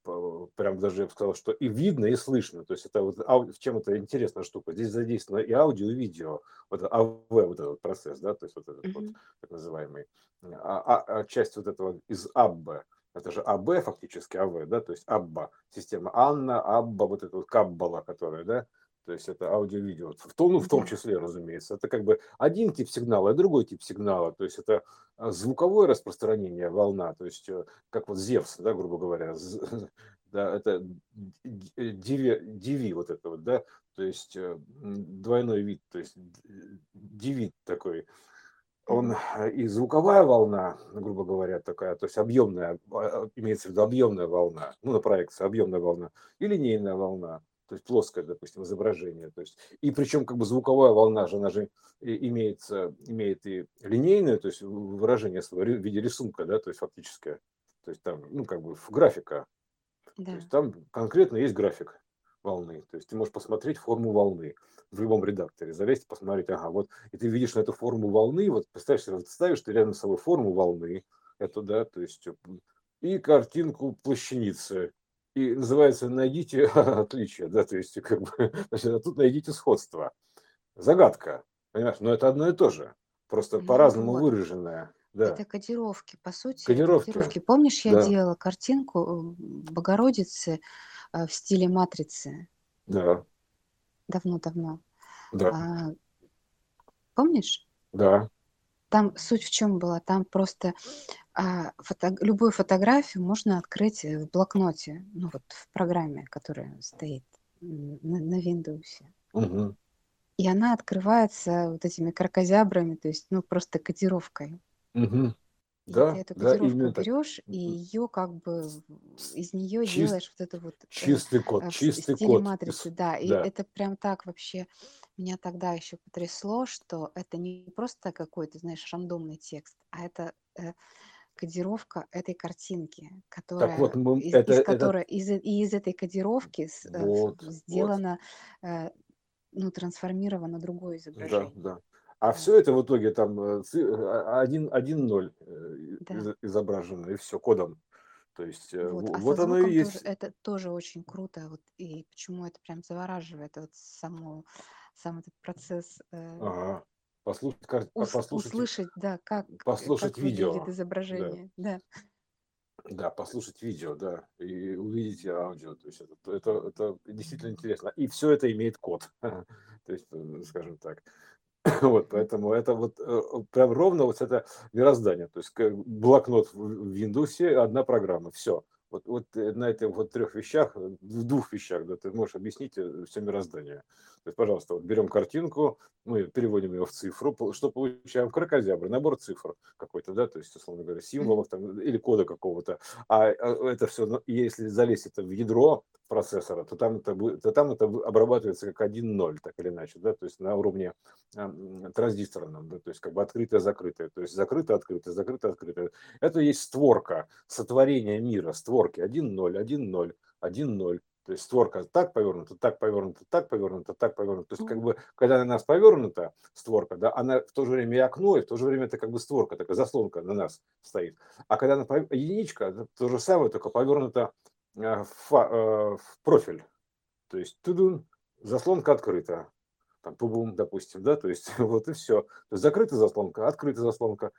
прям даже я бы сказал, что и видно, и слышно. То есть это вот в чем это интересная штука. Здесь задействовано и аудио, и видео. Вот АВ, вот этот процесс, да, то есть вот этот mm-hmm. вот так называемый. А, а, а часть вот этого из АБ, это же АБ фактически АВ, да, то есть АББА, система Анна, АББА, вот эта вот Каббала, которая, да, то есть это аудио-видео. В том, ну, в том числе, разумеется. Это как бы один тип сигнала, а другой тип сигнала. То есть это а, звуковое распространение волна, то есть э, как вот Зевс, да, грубо говоря, да, это диви, диви вот это вот, да, то есть э, двойной вид, то есть дивид такой. Он э, и звуковая волна, грубо говоря, такая, то есть объемная, а, имеется в виду объемная волна, ну, на проекции объемная волна, и линейная волна то есть плоское, допустим, изображение. То есть, и причем как бы звуковая волна же, она же имеется, имеет и линейное, то есть выражение в виде рисунка, да, то есть фактическое. То есть там, ну, как бы графика. Да. То есть там конкретно есть график волны. То есть ты можешь посмотреть форму волны в любом редакторе, залезть, посмотреть, ага, вот, и ты видишь на эту форму волны, вот представляешь, вот ставишь ты рядом с собой форму волны, это, да, то есть и картинку плащаницы, и называется «Найдите отличия», да, то есть как бы, значит, а тут найдите сходство. Загадка, понимаешь, но это одно и то же, просто ну, по-разному вот. выраженное. Да. Это кодировки, по сути. Кодировки. кодировки. Помнишь, я да. делала картинку Богородицы э, в стиле матрицы? Да. Давно-давно. Да. А, помнишь? Да. Там суть в чем была? Там просто а, фото, любую фотографию можно открыть в блокноте, ну вот в программе, которая стоит на, на Windows. Угу. И она открывается вот этими кракозябрами, то есть, ну, просто кодировкой. Угу. И да, ты эту кодировку да, берешь и ее как бы из нее Чист, делаешь вот это вот э, чистый код, э, чистый код. матрицы, да. И да. это прям так вообще меня тогда еще потрясло, что это не просто какой-то, знаешь, рандомный текст, а это э, кодировка этой картинки, которая так вот, мы, из, это, из которой это... из, и из этой кодировки э, вот, сделано, вот. э, ну трансформировано другое изображение. Да, да. А да. все это в итоге там 1-0 э, а, да. изображено, и все, кодом. То есть Вот, во- а вот оно и звуком тоже есть. это тоже очень круто. Вот и почему это прям завораживает, вот само, сам этот процесс э, Ага. Послушать, а ус- послушать, услышать, да, как, послушать как видео. Да. изображение, да. Да, послушать видео, да, и увидеть аудио. То есть это, это, это действительно интересно. И все это имеет код. То есть, э, скажем так. Вот, поэтому это вот э, прям ровно вот это мироздание. То есть как блокнот в Windows, одна программа, все. Вот, вот э, на этих вот трех вещах, э, в двух вещах, да, ты можешь объяснить все мироздание. То есть, пожалуйста, вот берем картинку, мы переводим ее в цифру, что получаем? Кракозябр, набор цифр какой-то, да, то есть, условно говоря, символов там, или кода какого-то. А это все, если залезть это в ядро процессора, то там это, то там это обрабатывается как 1.0, так или иначе, да, то есть на уровне а, м, транзисторном, да, то есть как бы открытое, закрытое, то есть закрыто, открытое, закрыто, открытое. Это есть створка сотворения мира, створки 1.0, 1.0, 1.0. То есть створка так повернута, так повернута, так повернута, так повернута. То есть как бы, когда на нас повернута створка, да, она в то же время и окно, и в то же время это как бы створка, такая заслонка на нас стоит. А когда она пов- единичка, то же самое, только повернута а, в, э, в профиль. То есть тудун, заслонка открыта. Там пубум, допустим, да, то есть вот и все. То есть закрытая заслонка, открытая заслонка.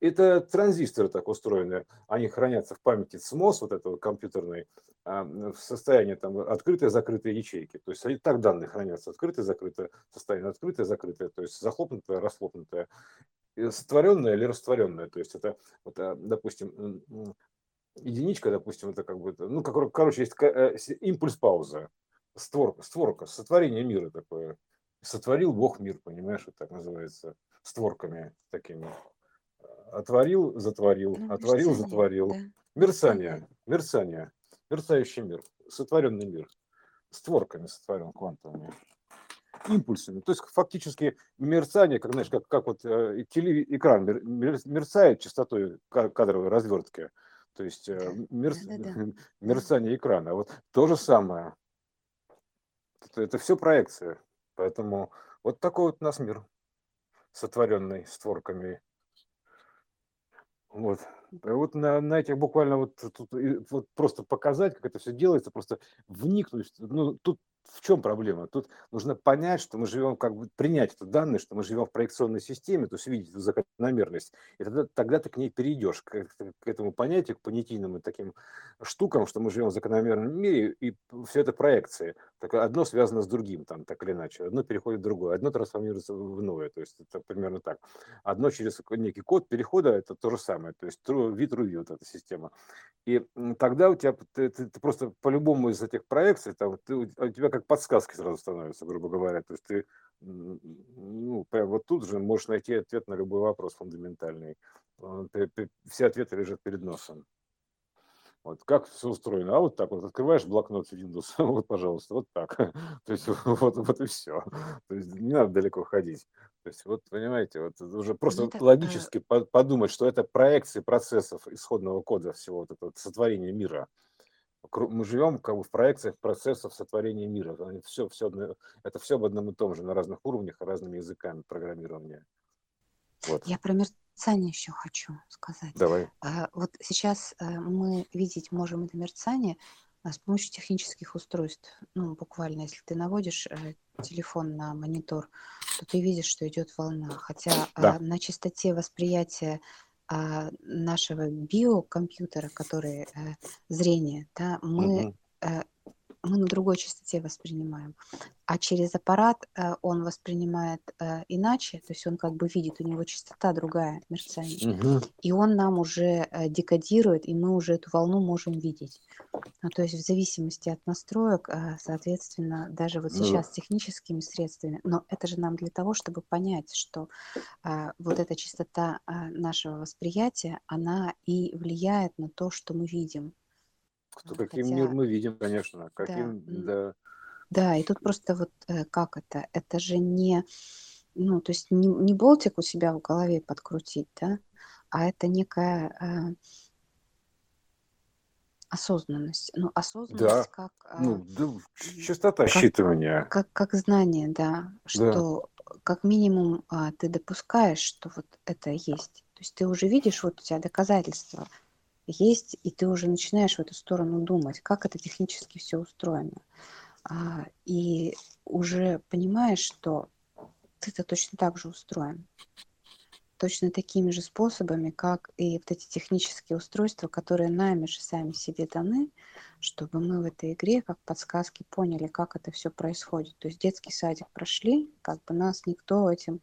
Это транзисторы так устроены. Они хранятся в памяти СМОС, вот этого компьютерной, а, в состоянии там открытые, закрытые ячейки. То есть они так данные хранятся. Открытое, закрытое состояние, открытое, закрытое. То есть захлопнутое, расхлопнутое. И Сотворенное или растворенное. То есть это, вот, а, допустим, единичка, допустим, это как бы, ну, как, короче, есть э, с- импульс-пауза, створка, створка, сотворение мира такое. Сотворил Бог мир, понимаешь, вот так называется, створками такими. Отворил, затворил, Ну, отворил, мерцание, затворил. да, Мерцание, мерцание. мерцающий мир, сотворенный мир, створками сотворен квантовыми импульсами. То есть фактически мерцание, как знаешь, как, как вот э, телеэкран мер- мер- мерцает частотой ка- кадровой развертки. То есть э, да, да, да. Да. мерцание экрана. Вот то же самое. Это, это все проекция. Поэтому вот такой вот у нас мир, сотворенный створками. Вот. Вот на, на этих буквально вот, тут, вот просто показать, как это все делается, просто вникнуть. Ну, тут в чем проблема? Тут нужно понять, что мы живем, как бы принять эту данные, что мы живем в проекционной системе, то есть видеть закономерность. И тогда, тогда ты к ней перейдешь, к, к этому понятию, к понятийным таким штукам, что мы живем в закономерном мире, и все это проекции. Так одно связано с другим, там, так или иначе. Одно переходит в другое, одно трансформируется в иное. То есть это примерно так. Одно через некий код перехода, это то же самое. То есть вид ревью, вот эта система. И тогда у тебя, ты, ты- ты просто по-любому из этих проекций, там, ты, у тебя как подсказки сразу становятся, грубо говоря. То есть ты ну, прям вот тут же можешь найти ответ на любой вопрос фундаментальный. Все ответы лежат перед носом. Вот как все устроено. А вот так вот открываешь блокнот Windows, вот, пожалуйста, вот так. То есть вот, вот и все. То есть не надо далеко ходить. То есть вот, понимаете, вот это уже Ну, просто это, э, логически по- подумать, что это проекции процессов исходного кода всего вот этого сотворения мира. Мы живем как бы в проекциях процессов сотворения мира. Все, все, это все об одном и том же, на разных уровнях, разными языками программирования. Вот, я про мерцание еще хочу сказать. давай. А, Вот сейчас э, мы видеть можем это мерцание а, с помощью технических устройств. Ну, буквально, если ты наводишь э, телефон на монитор, то ты видишь, что идет волна. Хотя Да. а, на частоте восприятия нашего биокомпьютера, который э, зрение, да, мы, Мгм. Э, мы на другой частоте воспринимаем. А через аппарат э, он воспринимает э, иначе, то есть он как бы видит, у него частота другая, мерцание Мгм. и он нам уже э, декодирует, и мы уже эту волну можем видеть. Ну, то есть в зависимости от настроек, э, соответственно, даже вот Ну, сейчас техническими средствами, но это же нам для того, чтобы понять, что а, вот эта частота а, нашего восприятия, она и влияет на то, что мы видим. Кто, А, каким мир Хотя, мы видим, конечно. да, Каким, м, да. да, и тут просто вот э, как это? Это же не, ну, то есть не, не болтик у себя в голове подкрутить, да, а это некая э, осознанность. Ну, осознанность Да. как, а, Ну, да, частота как, считывания. как, как знание, да, Да. что как минимум а, ты допускаешь, что вот это есть. То есть ты уже видишь, вот у тебя доказательства, есть, и ты уже начинаешь в эту сторону думать, как это технически все устроено. А, и уже понимаешь, что ты-то точно так же устроен точно такими же способами, как и вот эти технические устройства, которые нами же сами себе даны, чтобы мы в этой игре, как подсказки, поняли, как это все происходит. То есть детский садик прошли, как бы нас никто этим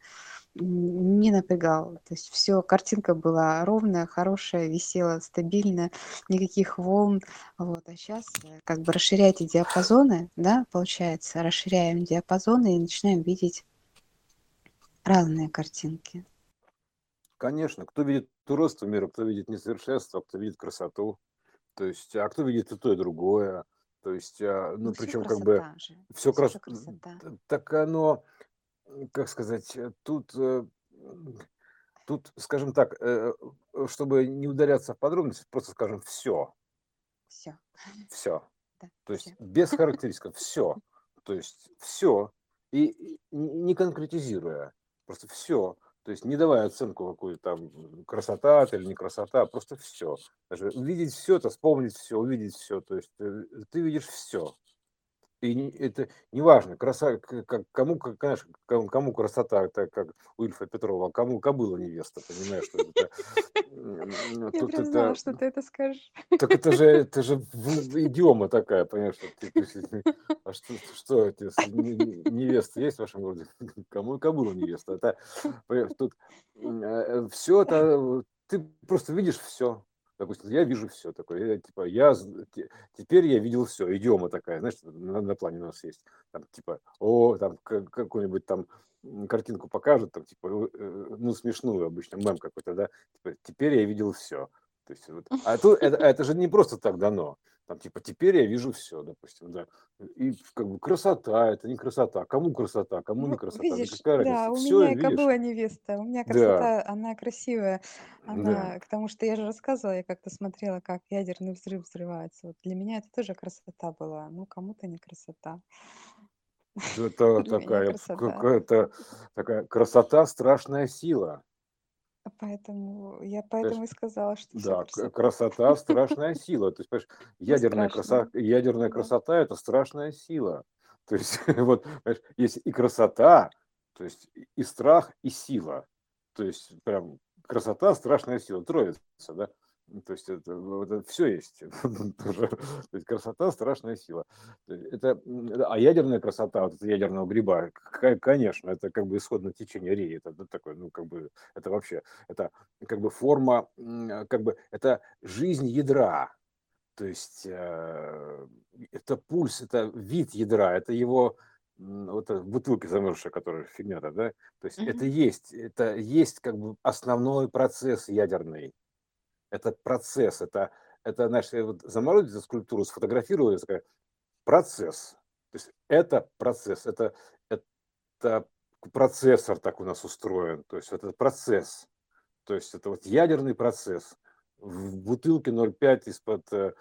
не напрягал. То есть все, картинка была ровная, хорошая, висела стабильно, никаких волн. Вот. А сейчас э, как бы расширяйте диапазоны, да, получается, расширяем диапазоны и начинаем видеть разные картинки. Конечно, кто видит уродство мира, кто видит несовершенство, кто видит красоту. То есть, а кто видит и то, и другое. То есть, а, ну, Ну, причем как бы же, все все крас... красота. Так оно, как сказать, э, тут, э, тут, скажем так, э, чтобы не ударяться в подробности, просто скажем все, Все, все. да, То есть все. без характеристиков все. То есть все. И не конкретизируя, просто все. То есть не давая оценку какую там красота это или не красота, а просто все. Даже увидеть все, это вспомнить все, увидеть все. То есть ты видишь все. И не- это неважно, краса, как, кому, как, знаешь, кому, кому красота, это как у Ильфа Петрова, а кому кобыла невеста, понимаешь, что это, Я прям знала, что ты это скажешь. так это же, это же идиома такая, понимаешь, а что, что это, невеста есть в вашем городе, кому кобыла невеста, это, тут все это, э, ты просто видишь все, допустим, я вижу все такое, я, типа, я, теперь я видел все, идиома такая, знаешь, на, на плане у нас есть, там, типа, о, там, какую-нибудь там картинку покажут, там, типа, э, э, ну, смешную обычно, мем какой-то, да, типа, теперь я видел все, то есть, вот, а тут это, это же не просто так дано, там, типа, теперь я вижу все, допустим, да, и как бы красота, это не красота, кому красота, кому не Ну, красота, да видишь, какая да, разница, у все меня кобыла невеста, у меня да, красота, она красивая, да, она, к тому, что я же рассказывала, я как-то смотрела, как ядерный взрыв взрывается. Вот для меня это тоже красота была, ну, кому-то не красота. это такая, красота. какая-то такая красота, страшная сила, Поэтому я поэтому и сказала, что все Да, к- красота. красота, страшная сила. То есть, понимаешь, ядерная, краса, ядерная да. красота– это страшная сила. То есть, вот, понимаешь, есть и красота, то есть и и страх, и сила. То есть, прям красота, страшная сила, троица, да? Ну, То есть, это, все есть. Тоже. То есть, красота, страшная сила. Это, а ядерная красота, вот это ядерного гриба, конечно, это как бы исходное течение реи. Это да, такое, ну, как бы, это вообще, это как бы форма, м, как бы, это жизнь ядра. То есть э, это пульс, это вид ядра, это его вот эта бутылка замерзшая, которая фигня-то, да? То есть это Мгм. есть, это есть как бы основной процесс ядерный. Это процесс, это, это, знаешь, вот заморозить эту скульптуру, сфотографировали, такая, процесс. То есть это процесс, это, это процессор так у нас устроен, то есть это процесс. То есть это вот ядерный процесс. В бутылке 0,5 из-под э,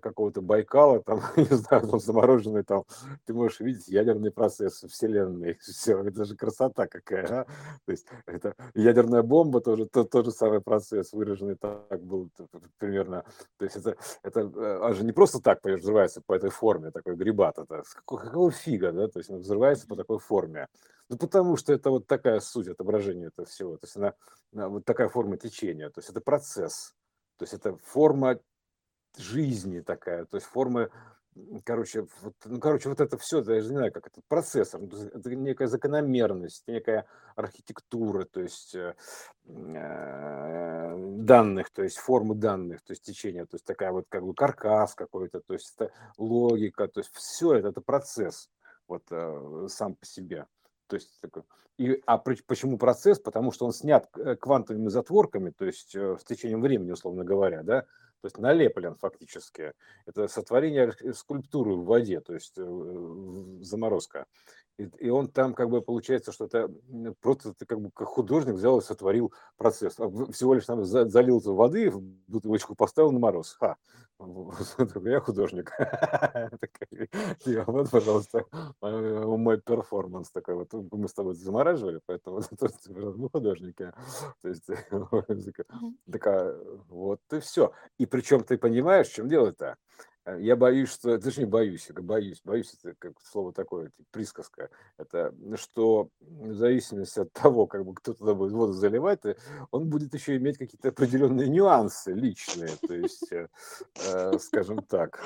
какого-то Байкала, там, не знаю, там замороженный, там, ты можешь видеть ядерный процесс Вселенной. Все, это же красота какая, а? То есть это ядерная бомба тоже, то, тот же самый процесс, выраженный так был примерно. То есть это, это э, он же не просто так взрывается по этой форме, такой грибат. Это какого, какого фига, да? То есть он взрывается по такой форме. Ну, потому что это вот такая суть отображения этого всего. То есть она а, вот такая форма течения. То есть это процесс. То есть это форма жизни такая. То есть форма, м, короче, вот, ну, короче, вот это все, я же не знаю, как это процессор. Ну, Это некая закономерность, некая архитектура, то есть э, э, данных, то есть формы данных, то есть течения, то есть такая вот как бы каркас какой-то, то есть это логика, то есть все это, это процесс вот э, сам по себе. То есть такой, и, а почему процесс? Потому что он снят э, квантовыми затворками, то есть э, с течением времени, условно говоря, да, то есть налеплен фактически. Это сотворение арх- скульптуры в воде, то есть э, заморозка. И, и он там как бы получается, что это просто ты как бы как художник взял и сотворил процесс. А всего лишь там залил воды в бутылочку, поставил на мороз. Ха, я художник. Вот, пожалуйста, мой перформанс такой. Вот мы с тобой замораживали, поэтому мы художники. То есть, такая, вот и все. И причем ты понимаешь, в чем дело-то? Э, я боюсь, что, точнее боюсь, я боюсь, боюсь, это как слово такое, типа, присказка, это что в зависимости от того, как бы кто туда будет воду заливать, э, он будет еще иметь какие-то определенные нюансы личные, то есть, э, э, скажем так,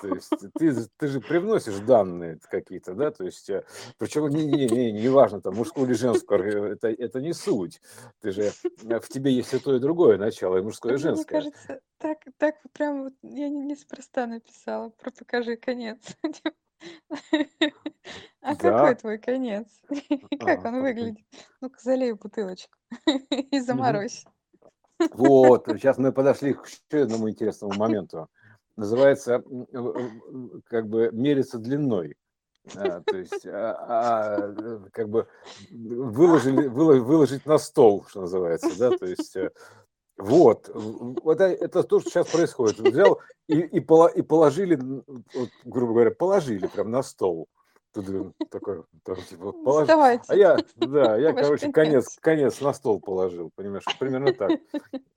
то есть ты, ты же привносишь данные какие-то, да, то есть, причем не, не, не, не важно, там, мужскую или женскую, это, это не суть, ты же, в тебе есть и то, и другое начало, и мужское, и женское. Мне кажется, так, так прям вот я не, неспроста написала про покажи конец. А какой твой конец? Как он выглядит? Ну-ка, залей бутылочку и заморозь. Вот, сейчас мы подошли к еще одному интересному моменту. Называется как бы мериться длиной. А, то есть, а, а, как бы выложили, выложить на стол, что называется, да, то есть э, вот, вот это то, что сейчас происходит. Взял и, и, и положили, вот, грубо говоря, положили прям на стол. Тут такой, там, типа, положил. Вставайте. А я, да, я, короче, конец, конец на стол положил, понимаешь, примерно так.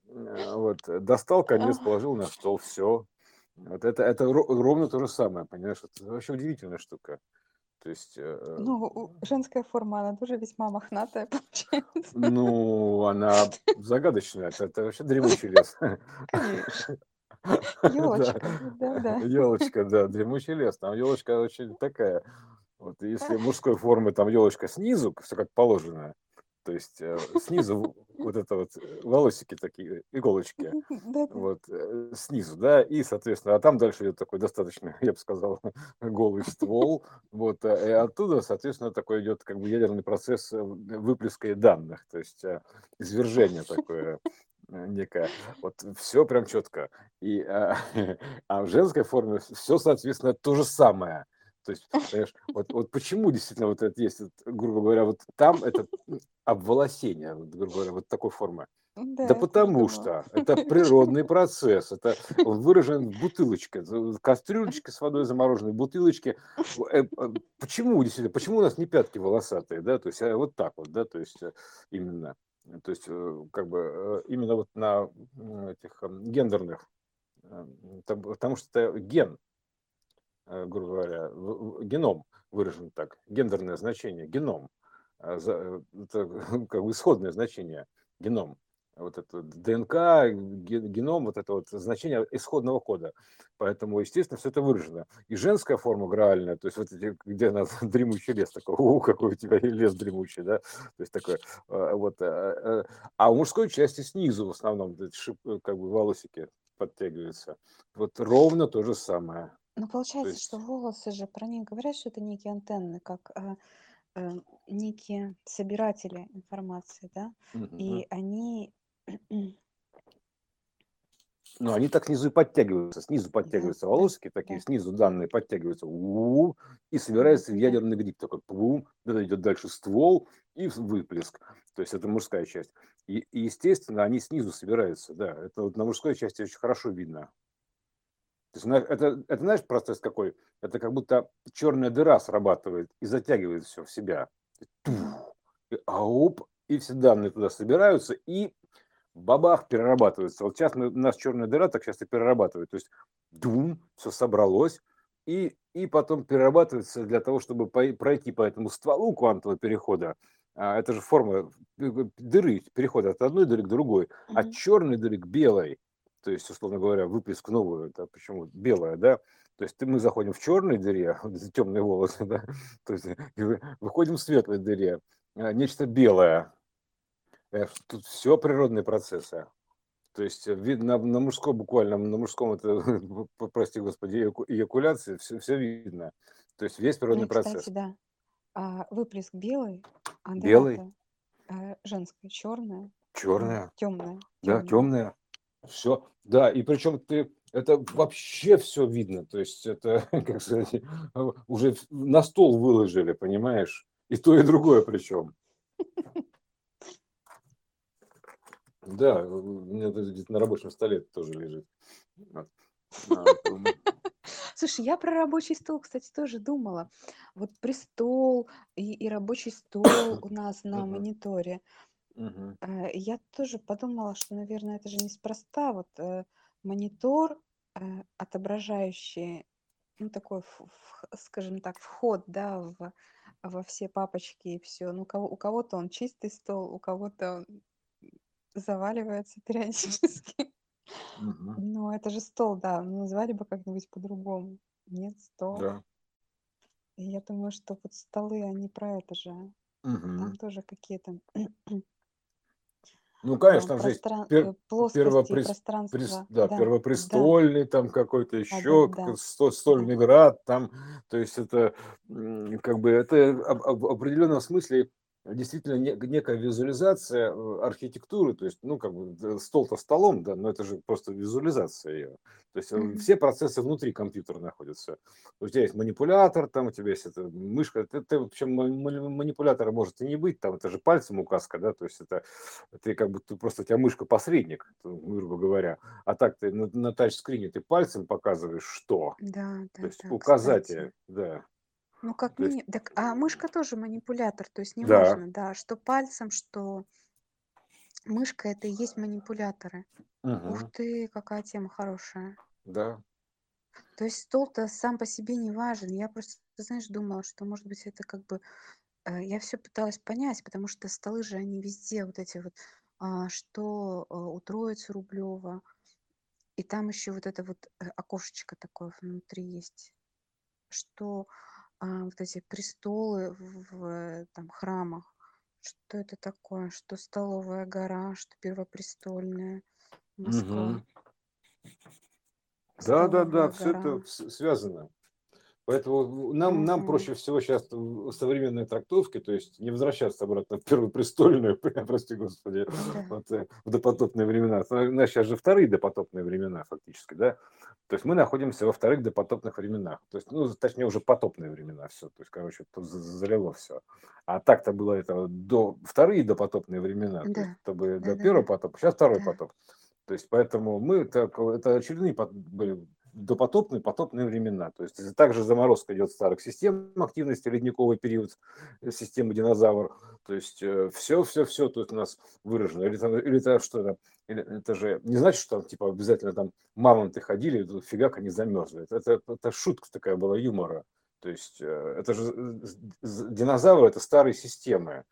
Э, вот, достал конец, положил на стол, все. Вот это, это ровно то же самое, понимаешь, это вообще удивительная штука. То есть... Э, ну, женская форма, она тоже весьма мохнатая получается. Ну, она загадочная. Это, это вообще дремучий лес. Елочка, да, да. Елочка, да, дремучий лес. Там елочка очень такая. Вот если мужской формы там елочка снизу, все как положено, то есть э, снизу вот это вот э, волосики такие, иголочки, вот э, снизу, да, и, соответственно, а там дальше идет такой достаточно, я бы сказал, голый ствол, вот, и оттуда, соответственно, такой идет как бы ядерный процесс выплеска данных, то есть извержение такое некое. Вот все прям четко. И, а, а в женской форме все, соответственно, то же самое. То есть, понимаешь, вот, вот почему действительно вот это есть, вот, грубо говоря, вот там это обволосение, вот, грубо говоря, вот такой формы. Да, да потому что это природный процесс, это выражен в бутылочке, кастрюлечке с водой замороженной, бутылочке. Э, почему действительно, почему у нас не пятки волосатые, да, то есть а вот так вот, да, то есть э, именно, то есть как бы именно вот на этих гендерных, потому что это ген, грубо говоря, геном выражен так, гендерное значение, геном, а э, это как бы исходное значение, геном, вот это ДНК, геном, вот это вот значение исходного кода. Поэтому, естественно, все это выражено. И женская форма граальная, то есть вот эти, где она дремучий лес такой, у, какой у тебя лес дремучий, да, то есть такой, э, вот, а у мужской части снизу в основном как бы волосики подтягиваются. Вот ровно то же самое. Ну, получается, что волосы же, про них говорят, что это некие антенны, как э, э, некие собиратели информации, да, и они, Ну, они так снизу и подтягиваются, снизу подтягиваются волосики, такие да, снизу данные подтягиваются, у и собирается в ядерный гриб, такой пум, это идет дальше ствол и выплеск, то есть это мужская часть. И, и, естественно, они снизу собираются, да, это вот на мужской части очень хорошо видно. То есть это, это знаешь процесс какой? Это как будто черная дыра срабатывает и затягивает все в себя. И, ауп, и все данные туда собираются и бабах перерабатываются. Вот сейчас мы, у нас черная дыра так часто перерабатывает. То есть дум, все собралось, и, и потом перерабатывается для того, чтобы по, пройти по этому стволу квантового перехода. А, это же форма э, дыры, перехода от одной дыры к другой, mm-hmm. от черной дыры к белой то есть, условно говоря, выплеск новую, это почему белая, да, то есть мы заходим в черной дыре, темные волосы, да, то есть выходим в светлой дыре, а, нечто белое. Э, тут все природные процессы. То есть видно на мужском буквально, на мужском это, прости господи, эякуляции, все, все видно. То есть весь природный ну, кстати, процесс. да. А, выплеск белый, а белый, а, женская черная, черная, темная, да, темная. Все, да, и причем ты это вообще все видно. То есть это, как сказать, уже на стол выложили, понимаешь? И то, и другое причем. Да, у меня где-то на рабочем столе тоже лежит. Слушай, я про рабочий стол, кстати, тоже думала. Вот престол и, и рабочий стол у нас на мониторе. Мгм. Э, Я тоже подумала, что, наверное, это же неспроста. Вот э, монитор, э, отображающий, ну, такой, в- в- скажем так, вход, да, в, во все папочки и все. Ну, у кого, у кого-то он чистый стол, у кого-то он заваливается периодически. Мгм. Ну, это же стол, да. Ну, назвали бы как-нибудь по-другому. Нет, стол. Да. И я думаю, что вот столы, они про это же. Там Мгм. тоже какие-то Ну, конечно, там же есть пер- э, прес- пространства. да, Да, да, первопрестольный, там какой-то да, еще, да, сто- стольный град, там, то есть это как бы это об- в определенном смысле действительно не- некая визуализация э, архитектуры, то есть, ну, как бы стол-то столом, да, но это же просто визуализация ее. То есть Мгм. все процессы внутри компьютера находятся. У тебя есть манипулятор, там у тебя есть эта мышка. Ты, ты, в общем, ма- ма- манипулятора может и не быть, там это же пальцем указка, да, то есть это ты как бы ты просто у тебя мышка посредник, грубо говоря. А так ты на, на тачскрине ты пальцем показываешь что. Да, То да, есть да, указатель, кстати. да. Ну, как То есть, мини... Так, а мышка тоже манипулятор, то есть да, неважно, да, что пальцем, что мышка, это и есть манипуляторы. Ух мгм, ты, какая тема хорошая. да. То есть стол-то сам по себе не важен. Я просто, ты знаешь, думала, что, может быть, это как бы... э, Я все пыталась понять, потому что столы же, они везде вот эти вот, а, что э, у Троицы Рублева, и там еще вот это вот э, окошечко такое внутри есть, что а, вот эти престолы в, в, э, там храмах, что это такое, что столовая гора, что первопрестольная Москва, Мгм. Да, да, да, столовая все это гора. связано. Поэтому нам, нам проще всего сейчас в современной трактовке, то есть не возвращаться обратно в первопрестольную, прости господи, вот, э, в допотопные времена. У нас сейчас же вторые допотопные времена фактически, да? То есть мы находимся во вторых допотопных временах. То есть, ну, точнее, уже потопные времена все. То есть, короче, залило все. А так-то было это до вторые допотопные времена. Есть, Да, это бы да, до да, первого потопа, сейчас второй да. потоп. То есть, поэтому мы, так, это очередные были допотопные, потопные времена. То есть, также заморозка идет старых систем активности, ледниковый период э, системы динозавр. То есть, все, все, все тут у нас выражено. Или, там, или это что то или это же не значит, что там типа обязательно там мамонты ходили, фигак они замерзли. Это, это, это шутка такая была юмора. То есть э, это же э, динозавры это старые системы.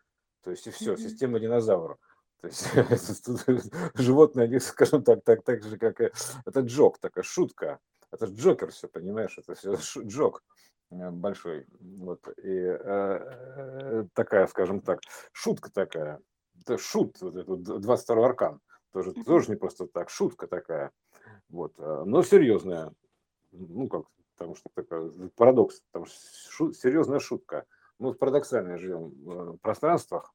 То есть и все, система динозавров. То есть животные, они, скажем так, так, так же, как и... Это джок, такая шутка. Это же Джокер все, понимаешь? Это все джок э, большой. Вот. И э, э, такая, скажем так, шутка такая. Это шут, вот этот 22 аркан. Тоже, тоже не просто так, шутка такая. Вот. э, Но серьезная. Ну, как, потому что такая парадокс. Там шу- серьезная шутка. Мы в парадоксально живем в пространствах.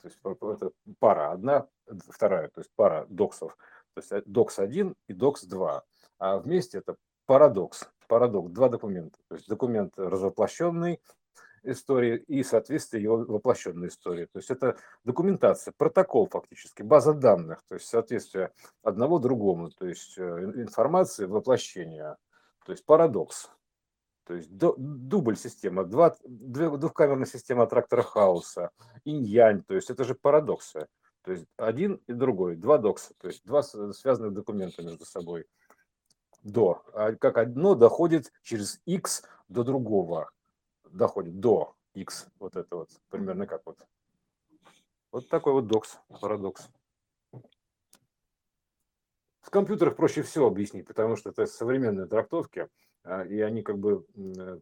То есть это пара одна, вторая, то есть пара доксов. То есть докс 1 и докс 2. А вместе это парадокс. Парадокс, два документа. То есть документ развоплощенный истории и соответствие его воплощенной истории. То есть это документация, протокол фактически, база данных, то есть соответствие одного другому, то есть э, информации воплощения, то есть парадокс. То есть дубль система, два, двухкамерная система трактора Хауса, инь-янь, то есть это же парадоксы. То есть один и другой, два докса, то есть два связанных документа между собой. До. А как одно доходит через x до другого. Доходит до x. Вот это вот примерно как вот. Вот такой вот докс, парадокс. В компьютерах проще всего объяснить, потому что это современные трактовки, а, и они как бы,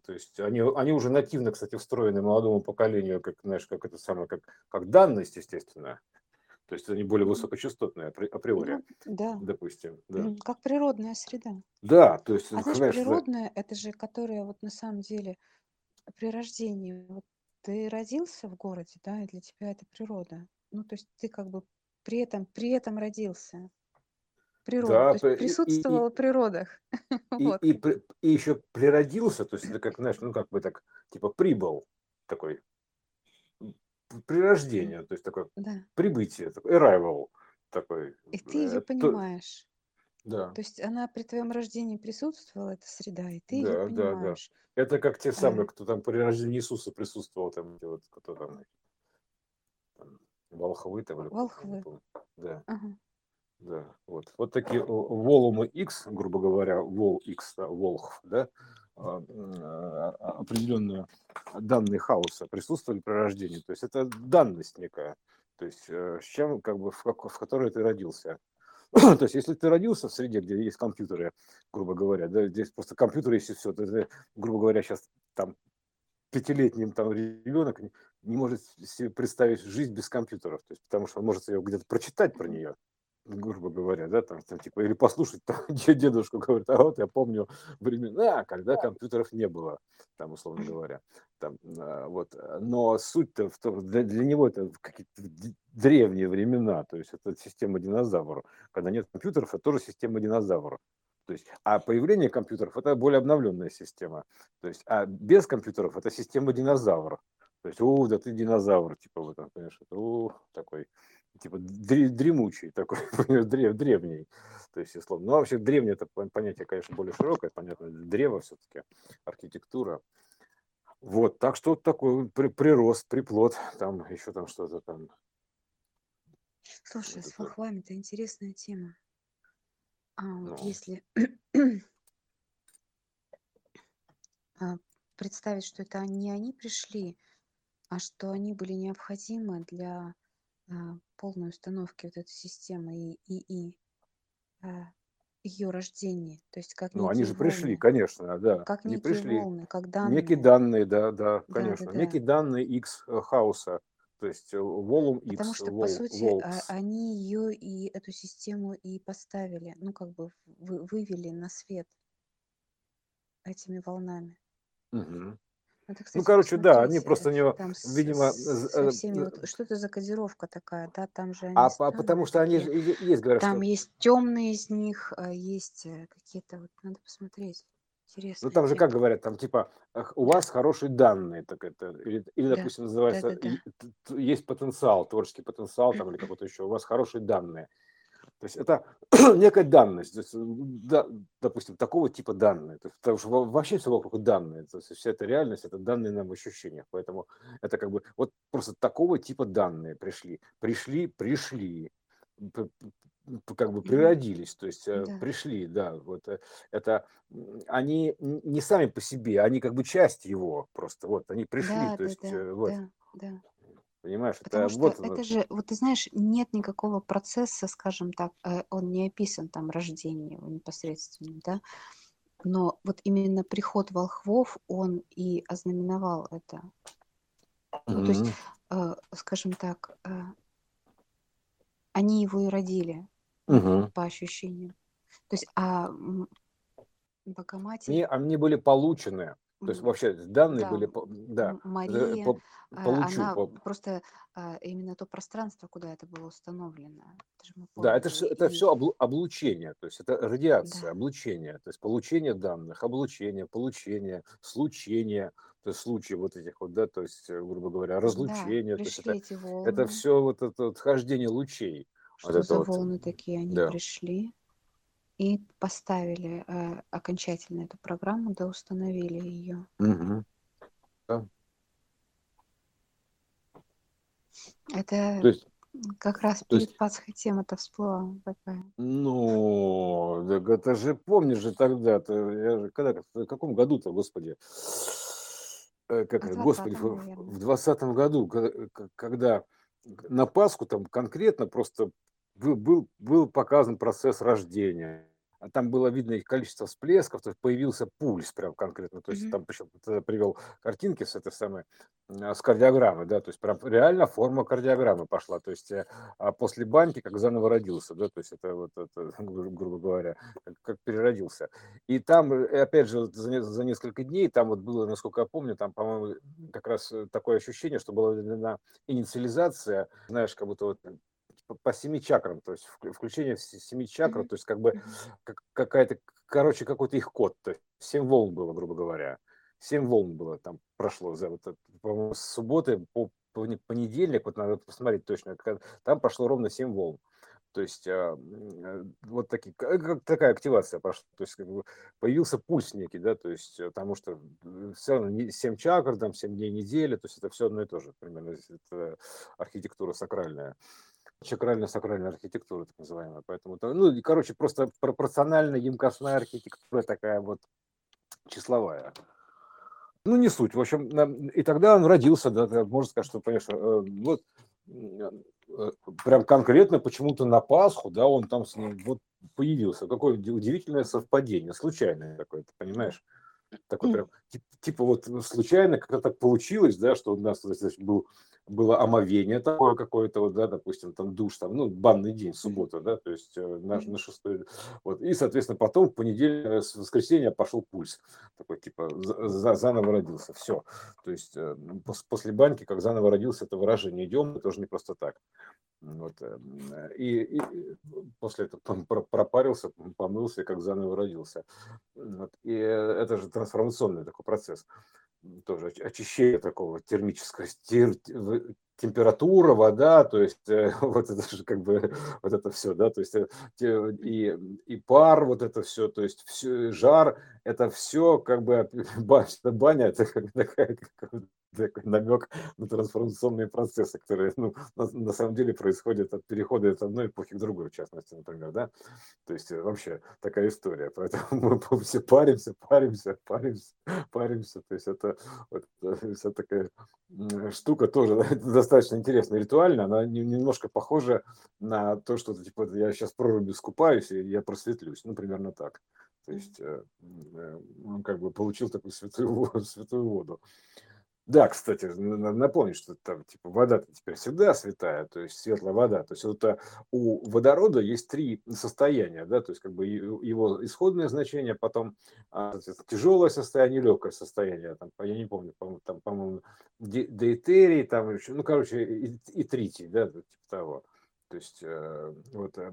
то есть они, они уже нативно, кстати, встроены молодому поколению, как, знаешь, как это самое, как, как данность, естественно. То есть они более высокочастотные апри- априори, Ну, да. допустим. Да. Как природная среда. да, то есть, А знаешь, знаешь, да, природная это же, которая вот на самом деле при рождении, вот ты родился в городе, да, и для тебя это природа. Ну, то есть ты как бы при этом, при этом родился. природу, Да, то есть п и и присутствовала и в природах. и Вот и п и еще природился, то есть это как, знаешь, ну, как бы так, типа прибыл такой, м, п М, прирождение, то есть такое да. прибытие, такой arrival такой, И ты ее э, то понимаешь. Да. То есть она при твоем рождении присутствовала, эта среда, и ты ее Да, да, да. понимаешь. Это как те А самые, кто там при рождении Иисуса присутствовал, там эти вот, кто там там волхвы там или кто там, не волхвы. помню. Да, Ага. да. Вот. Вот такие о волумы Икс, грубо говоря, вол Икс, да, волхв, да, определенные данные хаоса присутствовали при рождении. То есть это данность некая, то есть э, с чем, как бы, в, как, в которой ты родился. То есть если ты родился в среде, где есть компьютеры, грубо говоря, да, здесь просто компьютеры есть и все, то есть, грубо говоря, сейчас там пятилетний там ребенок не, может себе представить жизнь без компьютеров, то есть потому что он может ее где-то прочитать про нее, грубо говоря, да, там, там, типа, или послушать, там, где дедушку говорит, а вот я помню времена, когда компьютеров не было, там, условно говоря, там, а, вот, но суть-то в том, для, для него это какие-то древние времена, то есть это система динозавра, когда нет компьютеров, это тоже система динозавра, то есть, а появление компьютеров это более обновленная система, то есть, а без компьютеров это система динозавра, то есть, о, да ты динозавр, типа, в этом, понимаешь, это, о, такой, типа дре- дремучий такой, древ, древний. То есть, условно. Ну, вообще, древнее это понятие, конечно, более широкое, понятно, древо все-таки, архитектура. Вот, так что вот такой при, прирост, приплод, там еще там что-то там. Слушай, Вот с волхвами это интересная тема. А вот ну, если а, представить, что это не они пришли, а что они были необходимы для полной установки вот этой системы и, и, и ее рождения, то есть как ну, они же пришли, волны, конечно, да, как некие пришли. волны, как Некие данные. данные, да, да, Да, да, конечно. да. Некие данные X хаоса, то есть волум Потому X, что, по вол, сути, а, волкс. они ее и эту систему и поставили, ну, как бы вы- вывели на свет этими волнами. Надо, Ну, кстати, короче, да, они просто у него, там с- видимо, с- э, всеми, э, вот что это за кодировка такая, да, там же а они по- потому странные что они же есть, говорят, Там что есть темные из них, а есть э, какие-то, вот надо посмотреть. Ну, Интересная там же, как говорят, там типа, у Да, вас хорошие данные, так это, или, или, да, допустим, да, называется, да, да. т- есть потенциал, творческий потенциал, там, или какой-то еще, у вас хорошие данные. То есть это некая данность, то есть, м, да, допустим, такого типа данные. То есть, потому что во- вообще все вокруг данные, то есть вся эта реальность, это данные нам в ощущениях. Поэтому это как бы вот просто такого типа данные пришли. Пришли, пришли, как бы природились, то есть э, Да, пришли, да, вот э, это они не сами по себе, они как бы часть его просто, вот они пришли, да, то да, есть да, э, вот, да, да. Понимаешь, Потому это что вот, это же, вот ты знаешь, нет никакого процесса, скажем так, э, он не описан там рождение непосредственно, да, но вот именно приход волхвов, он и ознаменовал это. Ну, то есть, э, скажем так, э, они его и родили, Мгм. по ощущениям. То есть, а Богоматерь, Они, они были получены, то есть вообще данные да, были, да, э, Мария, по- а, получу, она по- просто а, именно то пространство, куда это было установлено, это же мы да, это помним, все, и, это и все облучение, то есть это радиация, да, облучение, то есть получение данных, облучение, получение, случение, то есть случаи вот этих вот, да, то есть, э, грубо говоря, да, разлучение, то есть это, это все вот это вот хождение лучей, вот что это за вот, волны такие, они да. пришли и поставили э, окончательно эту программу, да, установили ее. Мгм. Да. Это То есть, как раз то есть перед Пасхой тема-то всплыла такая. Ну, так это же, помнишь же тогда-то, я же, когда, в каком году-то, господи, э, как В господи, наверное. в двадцатом году, когда на Пасху там конкретно просто был, был, был показан процесс рождения. А Там было видно их количество всплесков, то есть появился пульс прям конкретно. То есть Мгм. там причем привел картинки с этой самой, м, с кардиограммы, да, то есть прям реально форма кардиограммы пошла. То есть э, а после баньки как заново родился, да, то есть это вот это, гру- грубо говоря, как, как переродился. И там, э, опять же, за, за несколько дней, там вот было, насколько я помню, там, по-моему, как раз э, такое ощущение, что была инициализация, знаешь, как будто вот по семи чакрам, то есть включение в семи чакр, то есть как бы какая-то, короче, какой-то их код, то есть семь волн было, грубо говоря. Семь волн было там прошло за вот, по с субботы по понедельник, вот надо посмотреть точно, там прошло ровно семь волн. То есть а, э, вот такие, как такая активация пошла. То есть как бы появился пульс некий, да, то есть э, потому что все равно 7 чакр, там 7 дней недели, то есть это все одно и то же примерно. Это архитектура сакральная. Чакральная сакральная архитектура, так называемая. Поэтому, ну, и, короче, просто пропорционально емкостная архитектура такая вот числовая. Ну, не суть. В общем, и тогда он родился, да, можно сказать, что, конечно, э, вот Э, прям конкретно почему-то на Пасху, да, он там с ним вот появился. Какое удивительное совпадение, случайное какое-то, понимаешь? Такой прям, типа вот случайно как-то так получилось, да, что у нас значит, был было омовение такое какое-то, вот, да, допустим, там душ, там, ну, банный день, суббота, да, то есть э, на, на шестой, вот, и, соответственно, потом в понедельник, э, с воскресенья пошел пульс, такой, типа, за, заново родился, все, то есть э, после баньки, как заново родился, это выражение идем, тоже не просто так, вот, и, и после этого пропарился, помылся, как заново родился, вот, и это же трансформационный такой процесс тоже очищение такого термического, температура, вода, то есть э, вот это же как бы вот это все, да, то есть э, и, и пар, вот это все, то есть все, жар, это все как бы баня, это как такая, такой намек на трансформационные процессы, которые ну, на, на самом деле происходят от перехода от одной эпохи к другой, в частности, например, да, то есть э, вообще такая история, поэтому мы все паримся, паримся, паримся, паримся, то есть это вот, вся такая штука тоже достаточно интересная, ритуальная, она немножко похожа на то, что типа я сейчас проруби скупаюсь и я просветлюсь, ну, примерно так. То есть э, э, он как бы получил такую святую, святую воду. Да, кстати, надо напомнить, что там типа вода теперь всегда святая, то есть светлая вода. То есть вот а, у водорода есть три состояния, да, то есть как бы его исходное значение, потом а, тяжелое состояние, легкое состояние, там, я не помню, по там, по-моему, дейтерий, там еще, ну, короче, и, и тритий, да, типа того. То есть э, вот, э,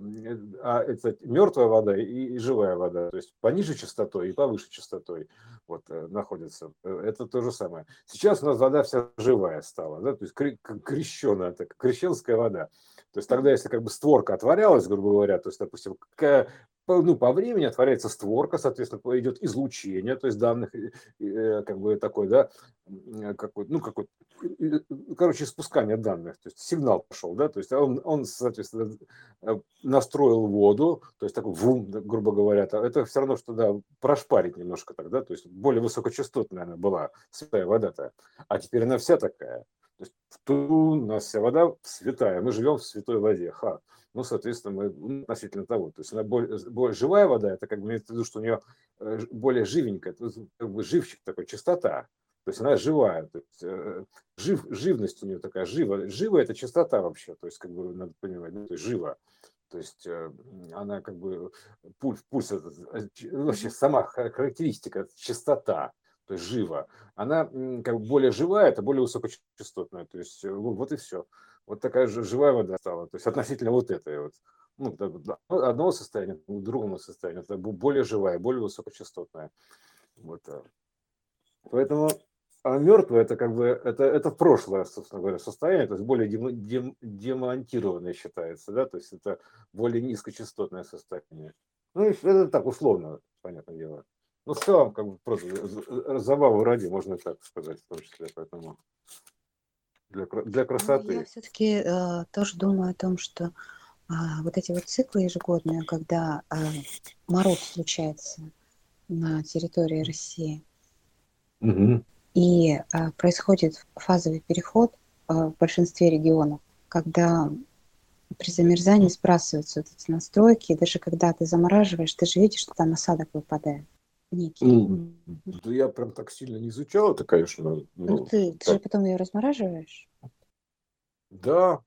а это мертвая вода и, и живая вода, то есть пониже частотой и повыше частотой вот, э, находится. Это то же самое. Сейчас у нас вода вся живая стала, да, то есть крещенная, так, крещенская вода. То есть тогда, если как бы створка отворялась, грубо говоря, то есть, допустим, ну, по времени отворяется створка, соответственно, идет излучение, то есть данных, как бы такой, да, какой, ну, какой, короче, спускание данных, то есть сигнал пошел, да, то есть он, он соответственно, э, настроил воду, то есть такой вум, грубо говоря, это все равно, что, да, прошпарить немножко тогда, то есть более высокочастотная она была, святая вода-то, а теперь она вся такая, то есть у нас вся вода святая, мы живем в святой воде, ха, ну, соответственно, мы ну, относительно того. То есть она более, более живая вода, это как бы имеется в виду, что у нее э, более живенькая, как бы живчик такой, чистота. То есть она живая, то есть э, жив, живность у нее такая, жива. Жива это чистота вообще, то есть как бы надо понимать, ну, то есть жива. То есть э, она как бы пульс, пульс вообще сама характеристика, чистота, то есть жива. Она как бы более живая, это более высокочастотная. То есть вот и все вот такая же живая вода стала, то есть относительно вот этой вот, ну, одного состояния к другому состоянию, это более живая, более высокочастотная. Вот. Э. Поэтому а мертвое это как бы это, это прошлое, собственно говоря, состояние, то есть более дем, дем, демонтированное считается, да, то есть это более низкочастотное состояние. Ну, это так условно, понятное дело. Ну, в целом, как бы просто забаву ради, можно так сказать, в том числе, поэтому для, для ну, красоты. Я все-таки э, тоже думаю о том, что э, вот эти вот циклы ежегодные, когда э, мороз случается на территории России, угу. и э, происходит фазовый переход э, в большинстве регионов, когда при замерзании сбрасываются вот эти настройки, и даже когда ты замораживаешь, ты же видишь, что там осадок выпадает некий. Ну, да я прям так сильно не изучал это, конечно. Ну, ну ты, ты же потом ее размораживаешь. Да.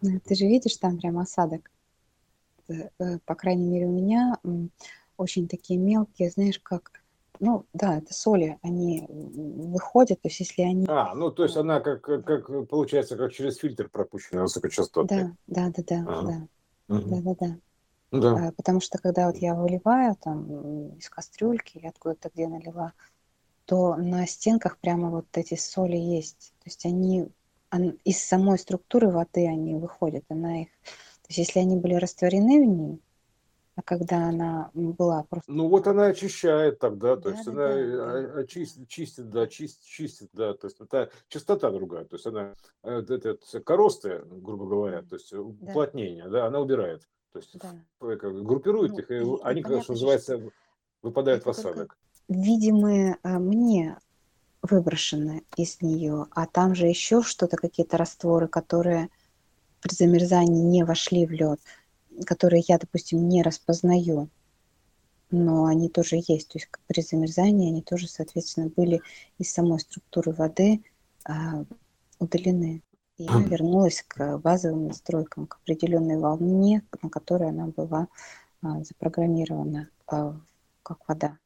Ну, ты же видишь там прям осадок. Э, по крайней мере, у меня очень такие мелкие, знаешь, как ну да, это соли, они выходят, то есть если они... А, ну то есть она как, как, как получается, как через фильтр пропущена высокочастотная. Да, да, да, да, Ага. да, да, да, да. Ну да. А, Потому что когда вот я выливаю там из кастрюльки или откуда-то где налила, то на стенках прямо вот эти соли есть. То есть они ан- из самой структуры воды они выходят. Она их, то есть если они были растворены в ней, а когда она была просто... Ну вот она очищает тогда, то Да, есть да, она да, а- очистит, чистит, да, чистит, чистит, да, то есть это частота другая, то есть она, это вот коросты, грубо говоря, то есть уплотнение, да, она убирает, то есть да. группирует Ну их, и и, они, как что понятно что называется, выпадают в осадок. видимые а, мне выброшены из нее, а там же еще что-то, какие-то растворы, которые при замерзании не вошли в лед, которые я, допустим, не распознаю, но они тоже есть. То есть при замерзании они тоже, соответственно, были из самой структуры воды а, удалены. И вернулась к базовым настройкам, к определенной волне, на которой она была а, запрограммирована а, как вода.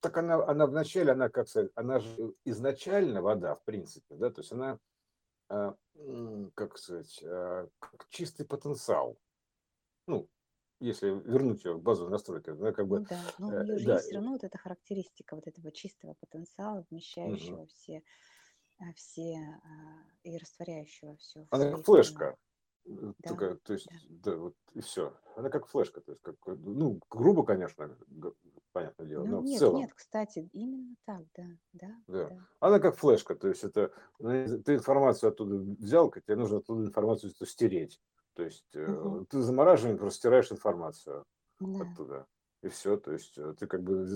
Так она, она вначале, она как сказать, она же изначально вода, в принципе, да, то есть она, а, как сказать, как чистый потенциал. Ну, если вернуть ее в базовую настройку, она как Ну бы, да, но у э, нее же да, есть все равно вот эта характеристика вот этого чистого потенциала, вмещающего все, а, все а, и растворяющего все в она как флешка, э, Да, только, то есть, да. да, вот и все. Она как флешка, то есть, как, э, ну, грубо, конечно, понятное дело, Ну но в нет, целом, нет, кстати, именно так, да, да, да. да. Она как флешка, то есть это ну, ты информацию оттуда взял, тебе нужно оттуда информацию стереть. То есть э, Мгм. ты замораживанием просто стираешь информацию Да. оттуда. И все, то есть э, ты как бы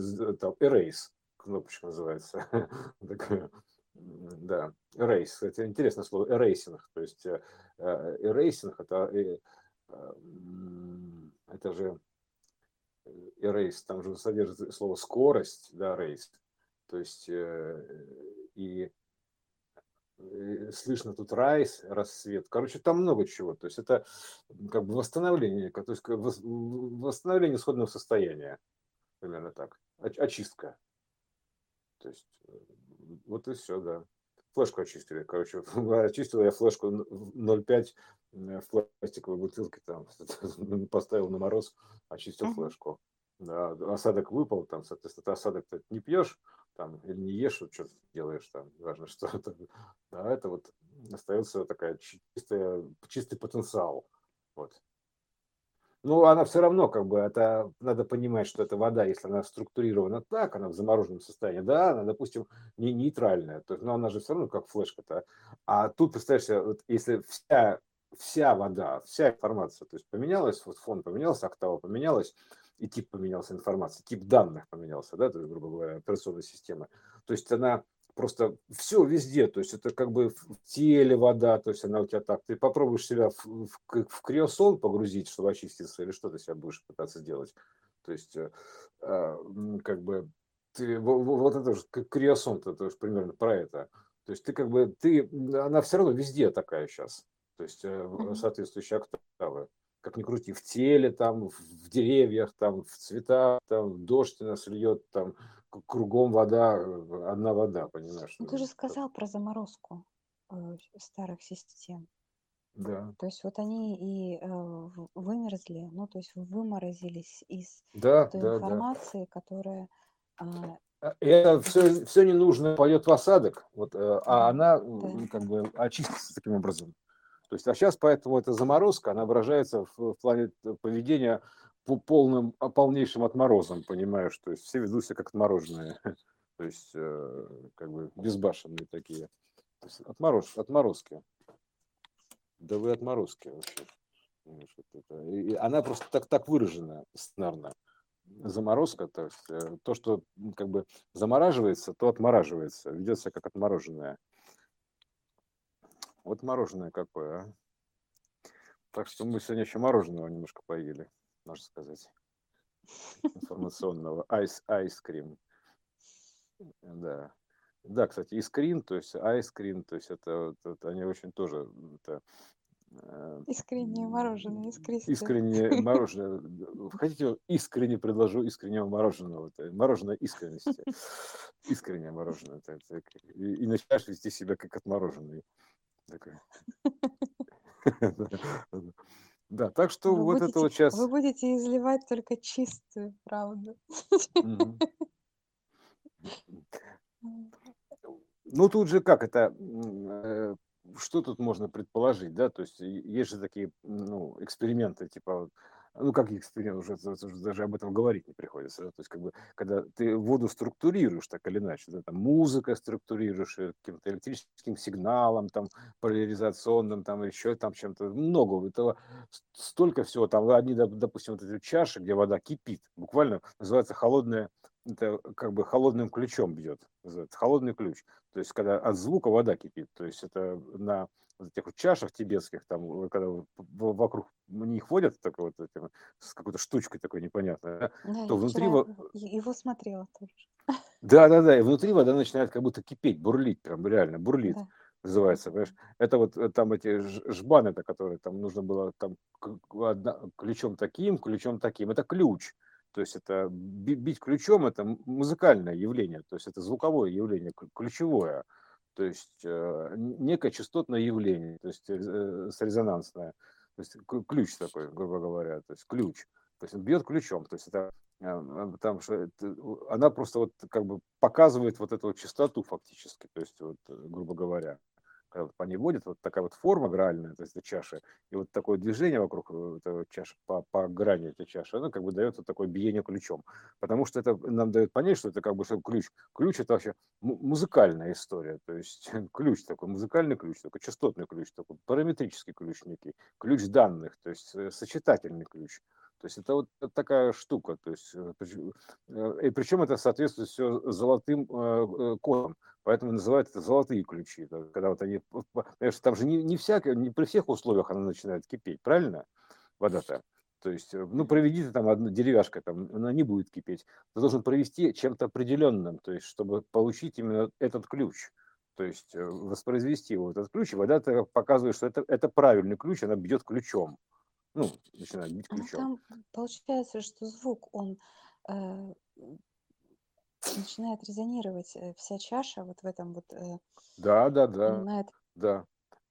там erase, кнопочка называется. Такая, Да, erase. Кстати, интересное слово erasing. То есть э, э, это, э, м, это же э, erase, там же содержится слово скорость, да, race. То есть э, и э, слышно тут райс, рассвет. Короче, там много чего. То есть это как бы восстановление, то есть восстановление исходного состояния, примерно так. Оч- Очистка. То есть вот и все, да. Флешку очистили, короче, очистил я флешку н- в 0,5 м, в пластиковой бутылке, там поставил на мороз, очистил Мгм. флешку. Да, осадок выпал, там, соответственно, ты осадок не пьешь, там, или не ешь, вот что ты делаешь, там, важно, что это, да, это вот остается такая чистая, чистый потенциал, вот. Ну, она все равно, как бы, это надо понимать, что это вода, если она структурирована так, она в замороженном состоянии, да, она, допустим, не нейтральная, то, есть, но она же все равно как флешка-то. А тут, представляешь вот если вся, вся вода, вся информация, то есть поменялась, вот фон поменялся, октава поменялась, и тип поменялся информации, тип данных поменялся, да, то есть, грубо говоря, операционной системы. То есть она просто все везде, то есть это как бы в теле вода, то есть она у тебя так, ты попробуешь себя в, в, в криосон погрузить, чтобы очиститься, или что ты себя будешь пытаться сделать. То есть э, а, как бы ты, во- во- вот это же криосон, это тоже примерно про это. То есть ты как бы, ты, она все равно везде такая сейчас, то есть э, соответствующие октавы. Как ни крути, в теле, там, в деревьях, там, в цветах, там, дождь нас льет, там, кругом вода, э, одна вода, понимаешь? Ну ты же ну, как- сказал про заморозку э, старых систем. Да, То есть вот они и э, вымерзли, ну то есть выморозились из да, той да, да. информации, которая а, А, И это все, все не нужно пойдет в осадок, вот, э, а да, она да. как бы очистится таким образом. То есть, а сейчас поэтому эта заморозка, она выражается в, в плане т- поведения по полным, а, полнейшим отморозом, понимаешь? То есть все ведут себя как отмороженные, то есть э, как бы безбашенные такие. То есть отмороз, отморозки. Да вы отморозки вообще. И, она просто так, так выражена сценарно. Заморозка, то есть э, то, что как бы замораживается, то отмораживается, ведет себя как отмороженное. Вот мороженое какое, а? Так что мы сегодня еще мороженого немножко поели, можно сказать, информационного. Айс, айскрим. Да. Да, кстати, искрин, то есть айскрин, то есть это, это они очень тоже это, Э, Искреннее мороженое, искристое. Искреннее мороженое. Хотите, искренне предложу искреннего мороженого. Это мороженое искренности. Искреннее мороженое. Это, это, и, и начинаешь вести себя как отмороженный. Такой. Да, так что Вы вот это будете, вот вы сейчас... будете изливать только чистую правду. Ну, тут же как это, э, что тут можно предположить, да, то есть есть же такие, ну, эксперименты, типа, ну, как эксперимент, уже, уже даже об этом говорить не приходится, да? то есть, как бы, когда ты воду структурируешь так или иначе, да, там, музыка структурируешь э, каким-то электрическим сигналом, там, поляризационным, там, еще там чем-то, много этого, столько всего, там, одни, допустим, вот эти чаши, где вода кипит, буквально называется холодная, это как бы холодным ключом бьет, холодный ключ, то есть, когда от звука вода кипит, то есть, это на вот этих вот чашах тибетских, там, когда вокруг них ходят так вот этим, с какой-то штучкой такой непонятной, да, Да, то внутри... во- его смотрела тоже. Да, да, да, и внутри вода начинает как будто кипеть, бурлить, прям реально бурлит, Да, называется, понимаешь? Это вот э, там эти ж- жбаны, это которые там нужно было там одна- ключом таким, ключом таким. Это ключ. То есть это би- бить ключом это музыкальное явление, то есть это звуковое явление, ключевое. То есть э, некое частотное явление, то есть э, с резонансное. То есть ключ такой, грубо говоря, то есть ключ. То есть он бьет ключом, то есть это э, э, потому что это- она просто вот как бы показывает вот эту вот частоту фактически, то есть вот, э, грубо говоря, когда вот по ней водит, вот такая вот форма гральная, то есть это чаша, и вот такое движение вокруг э, этой вот чаши, по, по грани этой чаши, оно как бы дает вот такое биение ключом, потому что это нам дает понять, что это как бы что ключ. Ключ это вообще му- музыкальная история, то есть ключ такой, музыкальный ключ, такой частотный ключ, такой параметрический ключ некий, ключ данных, то есть э, сочетательный ключ. То есть это вот такая штука, то есть, э, э, и причем это соответствует все золотым э, э, кодом, поэтому называют это золотые ключи, да, когда вот они, понимаешь, там же не, не всякое, не при всех условиях она начинает кипеть, правильно, вода-то? То есть, э, ну, проведи ты там одну деревяшкой, там, она не будет кипеть. Ты должен провести чем-то определенным, то есть, чтобы получить именно этот ключ. То есть, э, воспроизвести вот этот ключ, и вода показывает, что это, это правильный ключ, она бьет ключом ну, начинает бить Ну, ключом. там получается, что звук, он э, начинает резонировать, э, вся чаша вот в этом вот, э, Да, да, да, на это, да.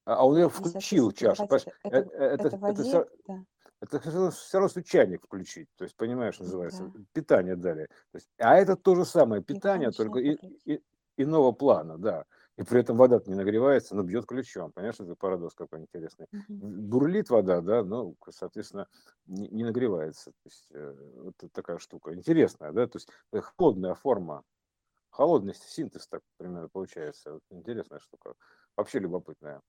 А а он ее и, включил чашу. это, Э- это, э- Это, это это, все, воде, да, это все равно, все равно что чайник включить. То есть, понимаешь, называется, да, питание дали. То есть, а это то же самое и питание, только начинает и, и- иного плана, да. И при этом вода не нагревается, но бьет ключом. Понимаешь, это парадокс какой интересный. Бурлит вода, да, но, соответственно, не, не нагревается. То есть, э, вот такая штука. Интересная, да, то есть э, холодная форма холодный синтез так примерно получается. Вот интересная штука. Вообще любопытная.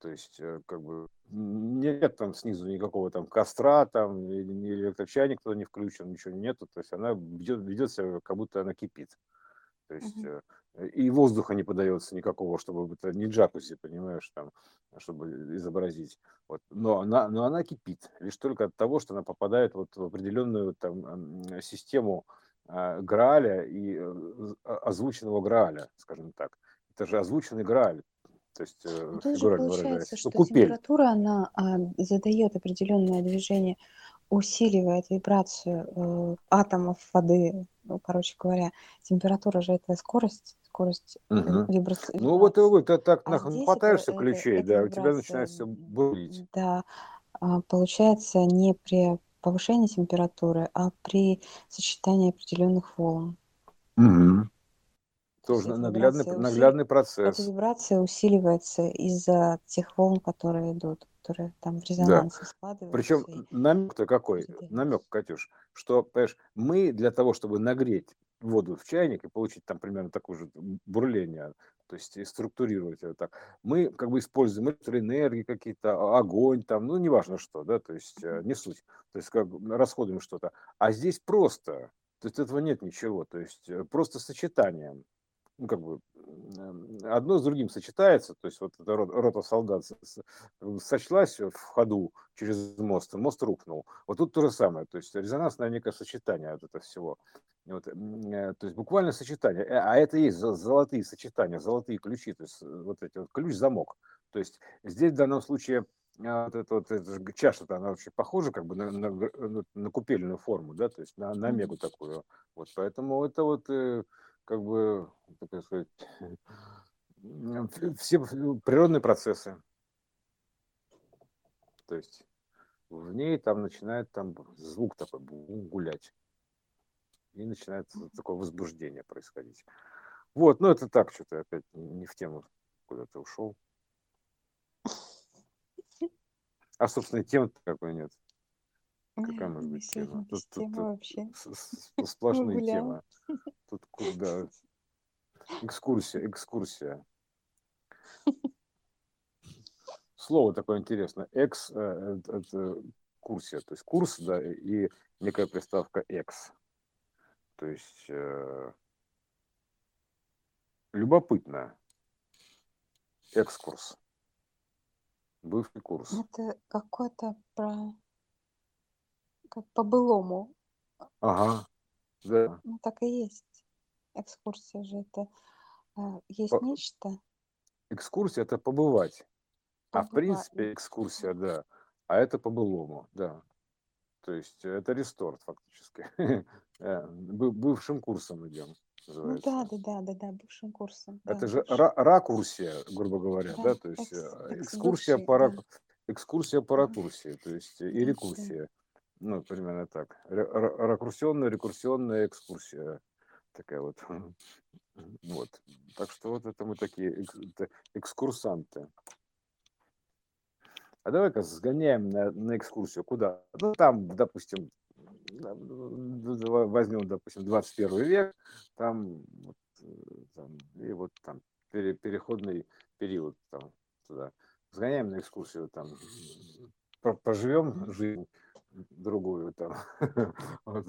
То есть, э, как бы, нет там снизу никакого там костра, там, или ни электрочайник туда не включен, ничего нету. То есть, она ведет, ведет себя, как будто она кипит. То есть, Мгм. Э, и воздуха не подается никакого, чтобы это не джакузи, понимаешь, там, чтобы изобразить. Вот. Но, она, но она кипит лишь только от того, что она попадает вот в определенную там м, систему а, Грааля и э, а- озвученного Грааля, скажем так. Это же озвученный Грааль, то есть э, тут же получается, выражаясь. Ну, что температура, она а, задает определенное движение, усиливает вибрацию э, атомов воды. Ну, короче говоря, температура же это скорость, скорость э, Мгм. вибраци- Ну вот, и вибрации. ты так А это, хватаешься это, ключей, эта да, у тебя начинает все бурлить. да, а, получается не при повышении температуры, а при сочетании определенных волн. То есть Тоже эта наглядный, наглядный эта процесс. вибрация усиливается из-за тех волн, которые идут, которые там в Да. резонансе складываются Причем и намек-то какой? передаются. Намек, Катюш, что, понимаешь, мы для того, чтобы нагреть воду в чайник и получить там примерно такое же бурление, то есть структурировать это так, мы как бы используем электроэнергии какие-то, а- огонь там, ну, неважно что, да, то есть э, не суть, то есть как расходуем что-то. А здесь просто, то есть этого нет ничего, то есть э, просто сочетанием ну, как бы одно с другим сочетается, то есть вот эта рот- рота солдат э, сочлась в ходу через мост, мост рухнул. Вот тут то же самое, то есть резонансное некое сочетание от этого всего. Вот, э, то есть буквально сочетание, Э, а это и есть зо- золотые сочетания, золотые ключи, то есть вот эти вот ключ-замок. То есть здесь в данном случае а вот эта вот эта чаша-то, она вообще похожа как бы на, на, на, купельную форму, да, то есть на, на мегу такую. Вот поэтому это вот как бы, так сказать, все природные процессы. То есть в ней там начинает там звук такой гулять. И начинается такое возбуждение происходить. Вот, ну это так, что-то опять не в тему куда-то ушел. А, собственно, тем какой нет. Какая может быть тема? Тут, тут, тут вообще. Сплошные темы. Тут куда? Экскурсия, экскурсия. Слово такое интересное. Экс э, – это курсия, то есть курс, да, и некая приставка экс. То есть э, любопытно. Экскурс. Бывший курс. Это какой-то про... Как по-былому. Ага, да. Ну, так и есть. Экскурсия же это... Э, есть по... нечто. Экскурсия – это побывать. А в принципе экскурсия, да. А это по-былому, да. То есть это ресторт фактически. Э, бывшим курсом идем. Ну да, да, да, да, да, бывшим курсом. Это же ракурсия, грубо говоря, да, то есть э, экскурсия по экскурсия по ракурсии, то есть и рекурсия. Ну, примерно так. Ракурсионная, рекурсионная экскурсия. Такая вот. Вот. Так что вот это мы такие экскурсанты. А давай-ка сгоняем на, на экскурсию. Куда? Ну, там, допустим, возьмем, допустим, 21 век, там, вот, там и вот там пере, переходный период там туда. Сгоняем на экскурсию, там, поживем жизнь другую там, вот,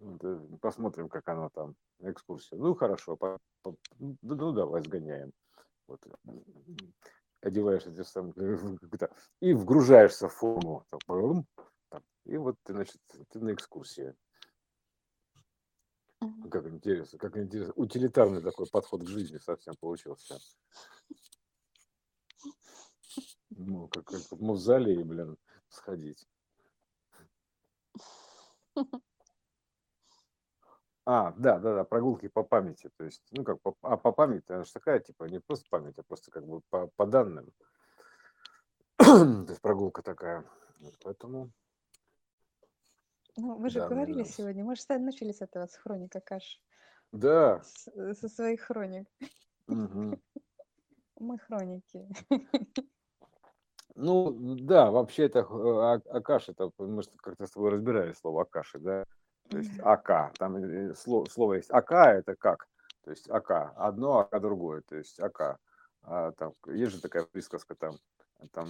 э, посмотрим, как оно там, экскурсия. Ну, хорошо, по, по, ну, давай сгоняем. Вот одеваешь эти самые, и вгружаешься в форму. И вот ты, значит, ты на экскурсии. Как интересно, как интересно. Утилитарный такой подход к жизни совсем получился. Ну, как, как в мавзолее, блин, сходить. А, да, да, да, прогулки по памяти. То есть, ну как, по, а по памяти, она же такая, типа, не просто память, а просто как бы по, по данным. То есть прогулка такая. Поэтому, Ну, мы же да, мне говорили нравится. сегодня, мы же с- начали с этого, с хроника каш, Да. с- со своих хроник. мгм. Мы хроники. Ну, да, вообще это э, а- Акаш, это мы же как-то с тобой разбирали слово Акаши, да? То есть. АК, там э, слово, слово есть АК, это как? То есть АК, одно, АК другое, то есть АК. А, там, есть же такая присказка там, там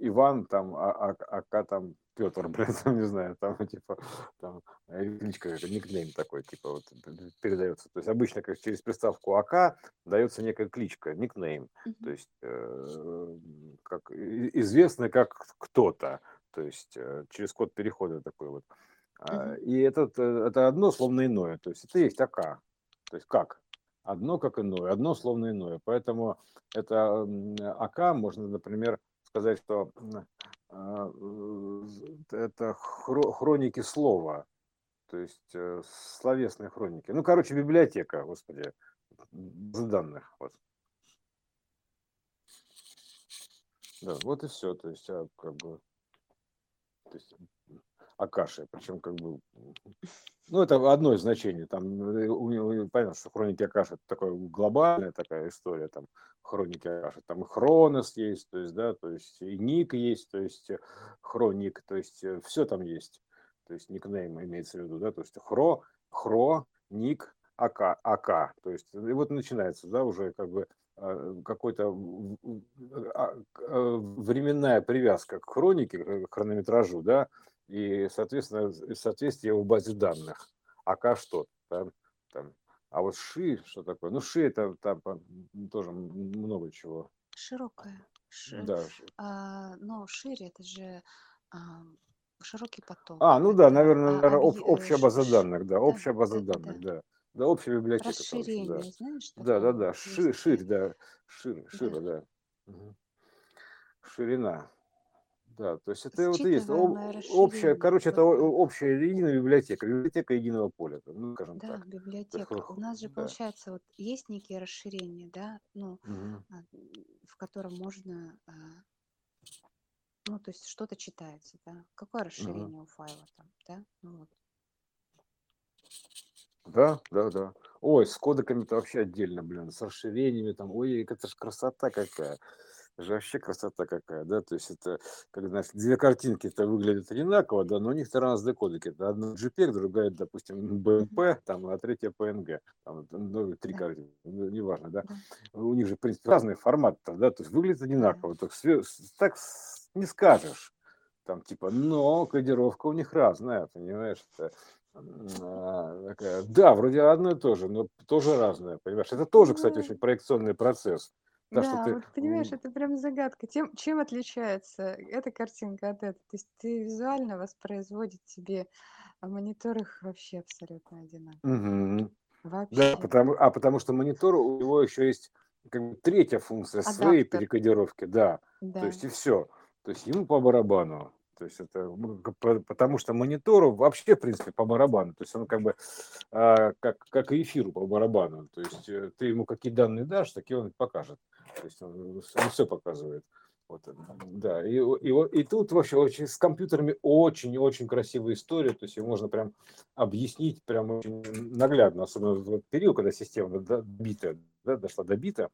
Иван, там, а, а, АК, там Петр, блядь, там, не знаю, там, типа, там, кличка, это никнейм такой, типа, вот, передается. То есть обычно как через приставку АК дается некая кличка, никнейм, то есть э, как известный как кто-то, то есть э, через код перехода такой вот. А. И этот, э, это одно словно иное, то есть это есть АК, то есть как? Одно как иное, одно словно иное. Поэтому это АК можно, например, сказать, что а, э, это хро- хроники слова, то есть э, словесные хроники. Ну, короче, библиотека, господи, данных. Вот. Да, вот и все. То есть, а, как бы, то есть, Акаши, причем как бы, ну, это одно из значений, там, э, понятно, что хроники Акаши это такая глобальная такая история, там, хроники Акаши, там и Хронос есть, то есть, да, то есть и Ник есть, то есть э, Хроник, то есть все там есть, то есть никнейм имеется в виду, да, то есть Хро, Хро, Ник, АК, АК, то есть и вот начинается, да, уже как бы а, какой-то а, э, временная привязка к хронике, к хронометражу, да, и, соответственно, соответствие в базе данных. АК что? Там, там. А вот ШИ, что такое? Ну, ШИ это там тоже много чего. Широкая. Ши- Да. а, но шире это же а, широкий поток. А, ну да, наверное, а, наверное, об- общая база ш- данных, да, да, общая база да, да, данных, да. да. Да, общая библиотека, короче, да. Расширение, знаешь, Да, да, да, ши, есть. ширь, да, шир, Да. шира, да. Мгм. Ширина. Да, то есть это вот и есть об- общая, короче, это общая единая библиотека, библиотека единого поля, ну, скажем да, так. Есть, библиотека. У хо- нас же да. получается вот есть некие расширения, да, ну, м, в котором можно, а, ну, то есть что-то читается, да. Какое расширение у файла там, да? Ну вот. Да, да, да. Ой, с кодеками-то вообще отдельно, блин, с расширениями там. Ой, это же красота какая. Это же вообще красота какая, да, то есть это, как знаешь, две картинки-то выглядят одинаково, да, но у них-то разные кодеки. Да, Одна JPEG, другая, допустим. BMP, там, а третья PNG. Там, ну, три картинки, ну, неважно, да. У них же, в принципе, разные форматы, да, то есть выглядят да. одинаково. Так, так не скажешь. Там типа, но кодировка у них разная, понимаешь? Это, а, такая, да, вроде одно и то же, но тоже разное, понимаешь? Это тоже, кстати, очень проекционный процесс. Да, что Да, ты... вот понимаешь, это прям загадка. Тем, чем отличается эта картинка от этой? То есть ты визуально воспроизводит тебе, а монитор их вообще абсолютно одинаковый. мгм. Да, Вообще. потому, а потому что монитор, у него еще есть как бы третья функция своей Адаптер, перекодировки, да. То да. есть и все. То есть ему по барабану. То есть это потому что монитору вообще, в принципе, по барабану. То есть он как бы а, как, как и эфиру по барабану. То есть э, ты ему какие данные дашь, такие он покажет. То есть он, все показывает. Вот, э, да, и, и, и тут вообще очень, с компьютерами очень-очень красивая история, то есть ее можно прям объяснить прям очень наглядно, особенно в этот период, когда система до- бита, да, дошла до бита,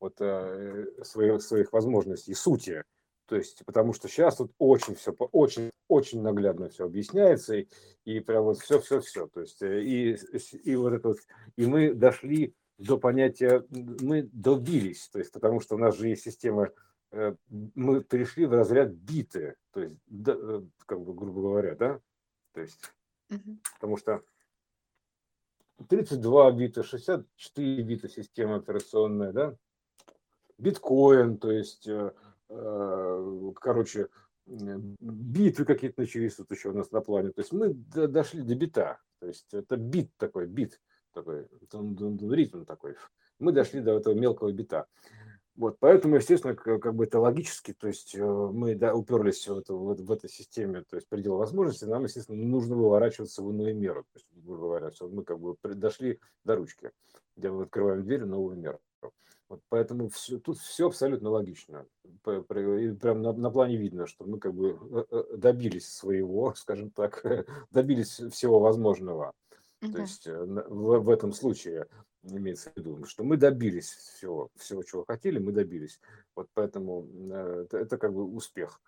вот э, своих, своих возможностей, сути. То есть, потому что сейчас тут очень все, очень, очень наглядно все объясняется, и, и прям вот все-все-все. То есть, э, и, и вот это вот, и мы дошли до понятия, мы добились, то есть, потому что у нас же есть система, э, мы перешли в разряд биты, то есть, да, э, как бы, грубо говоря, да, то есть, Мгм. потому что 32 бита, 64 бита система операционная, да, биткоин, то есть, короче, э, битвы какие-то начались тут еще у нас на плане. То есть мы до- дошли до бита. То есть это бит такой, бит такой, ритм такой. Мы дошли до этого мелкого бита. Вот, поэтому, естественно, как бы это логически, то есть э, мы да, уперлись в, эту, в, в этой системе, то есть предел возможностей, нам, естественно, нужно выворачиваться в иную меру. То есть, грубо говоря, всё, мы как бы дошли до ручки, где мы открываем дверь в новую меру. Вот поэтому всё- тут все абсолютно логично. И Прям на, на плане видно, что мы как бы э, э, добились своего, скажем так, добились всего возможного. То Да. есть э, в, в этом случае имеется в виду, что мы добились всего, всего, чего хотели, мы добились. Вот поэтому э, это, это как бы успех.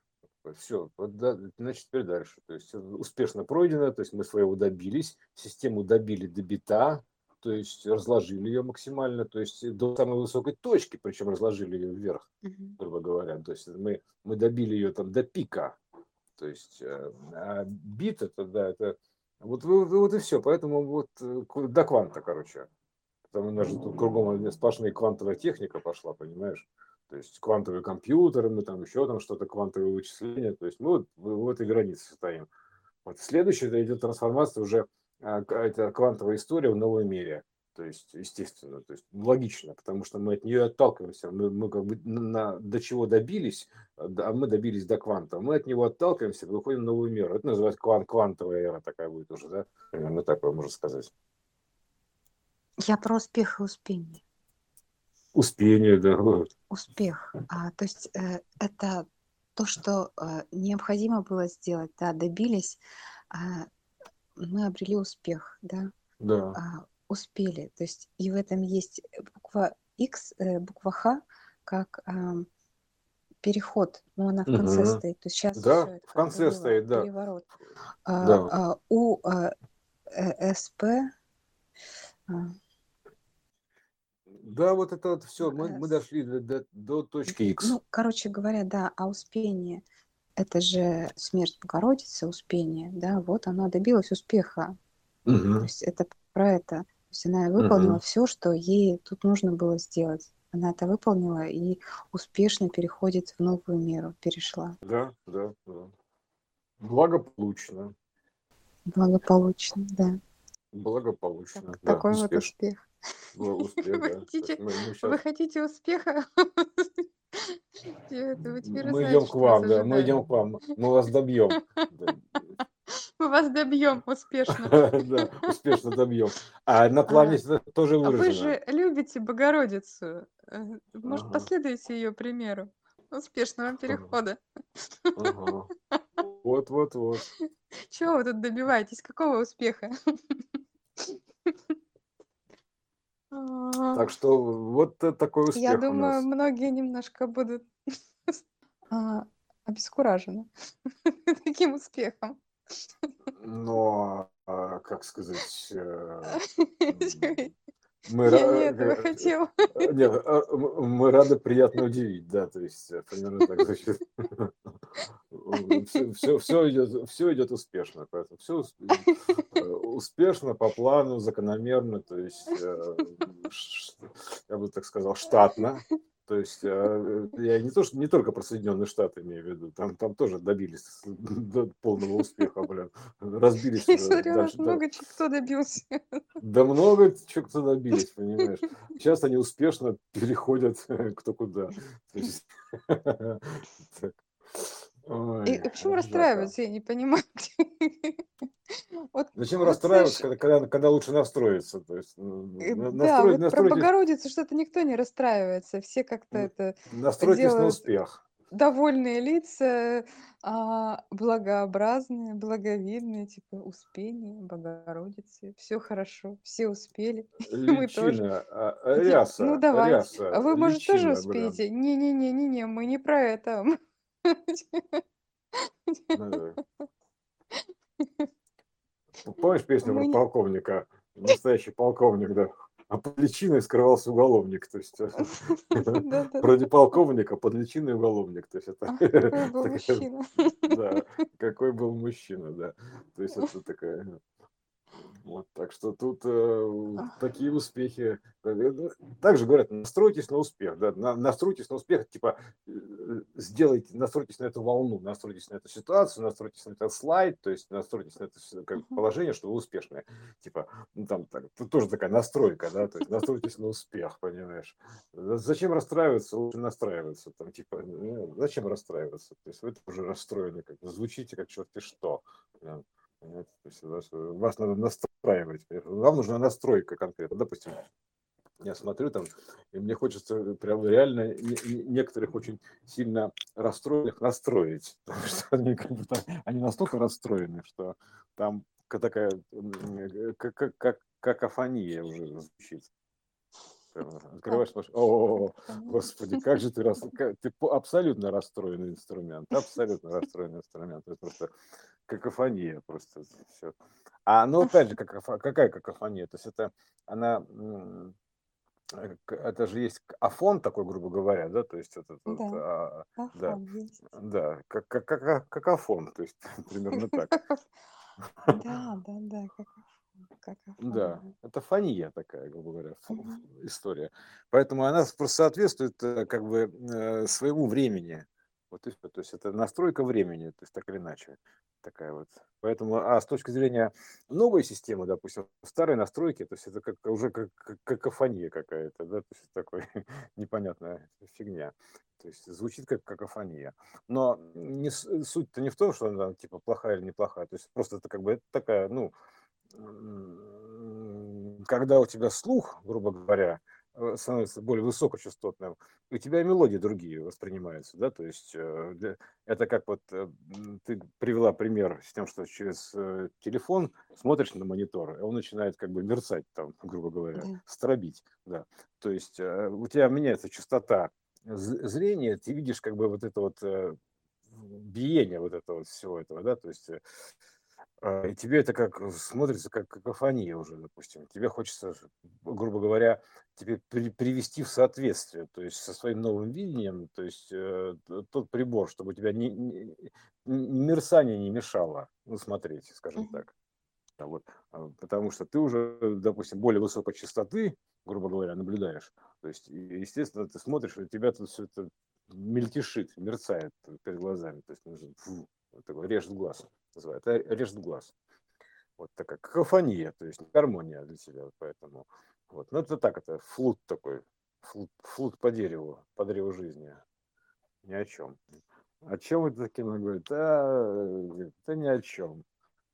Все, вот да, значит, теперь дальше. То есть э, успешно пройдено, то есть мы своего добились, систему добили до бита, то есть разложили ее максимально, то есть до самой высокой точки, причем разложили ее вверх, грубо говоря. То есть мы, мы добили ее там до пика. То есть э, а бит это, да, это вот, вот, вот и все. Поэтому вот э, до кванта, короче. Там у нас же тут кругом сплошная квантовая техника пошла, понимаешь? То есть квантовые компьютеры, мы там еще там что-то, квантовые вычисления. То есть мы вот в этой границе стоим. Вот следующее это идет трансформация уже, это квантовая история в новом мире. То есть, естественно, то есть логично, потому что мы от нее отталкиваемся. Мы, мы как бы на, до чего добились, а а мы добились до кванта. Мы от него отталкиваемся, выходим в новую меру. Это называется квант, квантовая эра такая будет уже, да? Примерно такое можно сказать. Я про успех и успение. Успение, да. Успех. А, то есть э, это то, что э, необходимо было сделать, да, добились, а, мы обрели успех, да, Да. а, успели. То есть и в этом есть буква X, э, буква Х, как ам, переход, но она в конце Мгм. стоит. То есть сейчас Да, в конце перево- стоит, да. переворот. А, Да. а, у а, э, СП а, Да, вот это вот все. Мы, мы дошли до, до, до точки X. Ну, короче говоря, да, а успение это же смерть Богородицы, успение, да, вот она добилась успеха. То Мгм. есть это про это. То есть она выполнила Мгм. все, что ей тут нужно было сделать. Она это выполнила и успешно переходит в новую меру, перешла Да, да, да. Благополучно. благополучно, да. Благополучно. Так- да, такой вот успешно. успех. Был успех, Вы да. То хотите- мы, мы Вы щас- хотите успеха? Мы идем к вам, да, мы идем к вам, мы вас добьем. Мы вас добьем успешно. Да, успешно добьем. А на плане А, тоже а вы выражено. же любите Богородицу. Э, Может, последуете ее примеру? Успешного перехода. ага. Вот, вот, вот. Чего вы тут добиваетесь? Какого успеха? А, Так что вот такой Я успех у думаю, нас. многие немножко будут а, обескуражены таким успехом. Но, а, как сказать, э, м, мы, не ра- этого э, хотела. э, нет, мы рады приятно удивить, да, то есть э, примерно так звучит. Все, все, все идет, все идет успешно, поэтому все успешно, по плану, закономерно, то есть, э, я бы так сказал, штатно. То есть э, я не то, что не только про Соединенные Штаты имею в виду, там, там тоже добились до полного успеха, блин, разбились Я уже смотрю, дальше. да. много чего кто добился. Да много чего кто добились, понимаешь. Сейчас они успешно переходят кто куда. Есть. И Ой, и почему жака. расстраиваются, я не понимаю. Вот, Зачем вот расстраиваться, знаешь, когда, когда, лучше настроиться? То есть м, э, да, вот про настройтесь, Богородицу что-то никто не расстраивается. Все как-то это настройтесь на успех. довольные лица, а, благообразные, благовидные, типа Успение, Богородицы. Все хорошо, все успели, мы тоже. Личина, а, а, Ти- Ну ряса, давайте. ряса, А вы, может, тоже личина, блин. успеете? Не-не-не-не-не, мы не про это. Ну, Помнишь песню про полковника? Настоящий полковник, да. А под личиной скрывался уголовник. То есть э, вроде полковника, под личиной уголовник. То есть это какой был мужчина. да, какой был мужчина, да. То есть это такая вот, так что тут э, такие успехи. Э, ну, Также говорят, настройтесь на успех, да, на- настройтесь на успех, типа э, сделайте, настройтесь на эту волну, настройтесь на эту ситуацию, настройтесь на этот слайд, то есть настройтесь на это как положение, что вы успешные. Типа, ну там так, тут тоже такая настройка, да, то есть настройтесь на успех, понимаешь. За- Зачем расстраиваться, лучше настраиваться, там, типа, ну, зачем расстраиваться? То есть вы тоже расстроены, как звучите как черти что. да. Понимаете? То есть вас, вас надо настраивать. Вам нужна настройка конкретно. Допустим, я смотрю там, и мне хочется прям реально не- не- некоторых очень сильно расстроенных настроить. Потому что они, как бы там- они настолько расстроены, что там ка- такая как, как, как какофония уже звучит. Открываешь, смотришь, о, господи, как же ты, рас... ты абсолютно расстроенный инструмент, абсолютно расстроенный инструмент. Это просто какофония просто все. А, ну, опять же, какая какофония? То есть это она, э, это же есть афон такой, грубо говоря, да, то есть это, вот, Да, а, да, афон есть. да, как, как, как, какофон, то есть примерно так. Да, да, да, как афон, как Да, афон. это фония такая, грубо говоря, история. Поэтому она просто соответствует э, как бы э, своему времени. Вот и всё. То есть это настройка времени, то есть так или иначе. Такая вот. Поэтому, а с точки зрения новой системы, допустим, старой настройки, то есть это как, уже как, как какофония какая-то, да, то есть такой непонятная фигня. То есть звучит как какофония. Но не, суть-то не в том, что она типа плохая или неплохая. То есть просто это как бы это такая, ну, когда у тебя слух, грубо говоря, становится более высокочастотным, у тебя мелодии другие воспринимаются, да, то есть э, для- это как вот э, ты привела пример с тем, что через э, телефон смотришь на монитор, и он начинает как бы мерцать там, грубо говоря, Да. стробить, да, то есть э, у тебя меняется частота зрения, ты видишь как бы вот это вот э, биение вот этого всего этого, да, то есть э, а, И тебе это как смотрится как какофония уже, допустим. Тебе хочется, грубо говоря, тебе при- привести в соответствие, то есть со своим новым видением, то есть э, тот прибор, чтобы у тебя ни, ни- ни мерцание не мешало ну, смотреть, скажем так. А Вот. а, Потому что ты уже, допустим, более высокой частоты, грубо говоря, наблюдаешь. То есть, естественно, ты смотришь, и у тебя тут все это мельтешит, мерцает перед глазами. То есть, нужно, фу, режет глаз называют, а, режет глаз. Вот такая какофония, то есть гармония для тебя, поэтому. Вот. Ну, это так, это флут такой, флут, флут по дереву, по древу жизни. Ни о чем. О чем это кино говорит? Да, да ни о чем.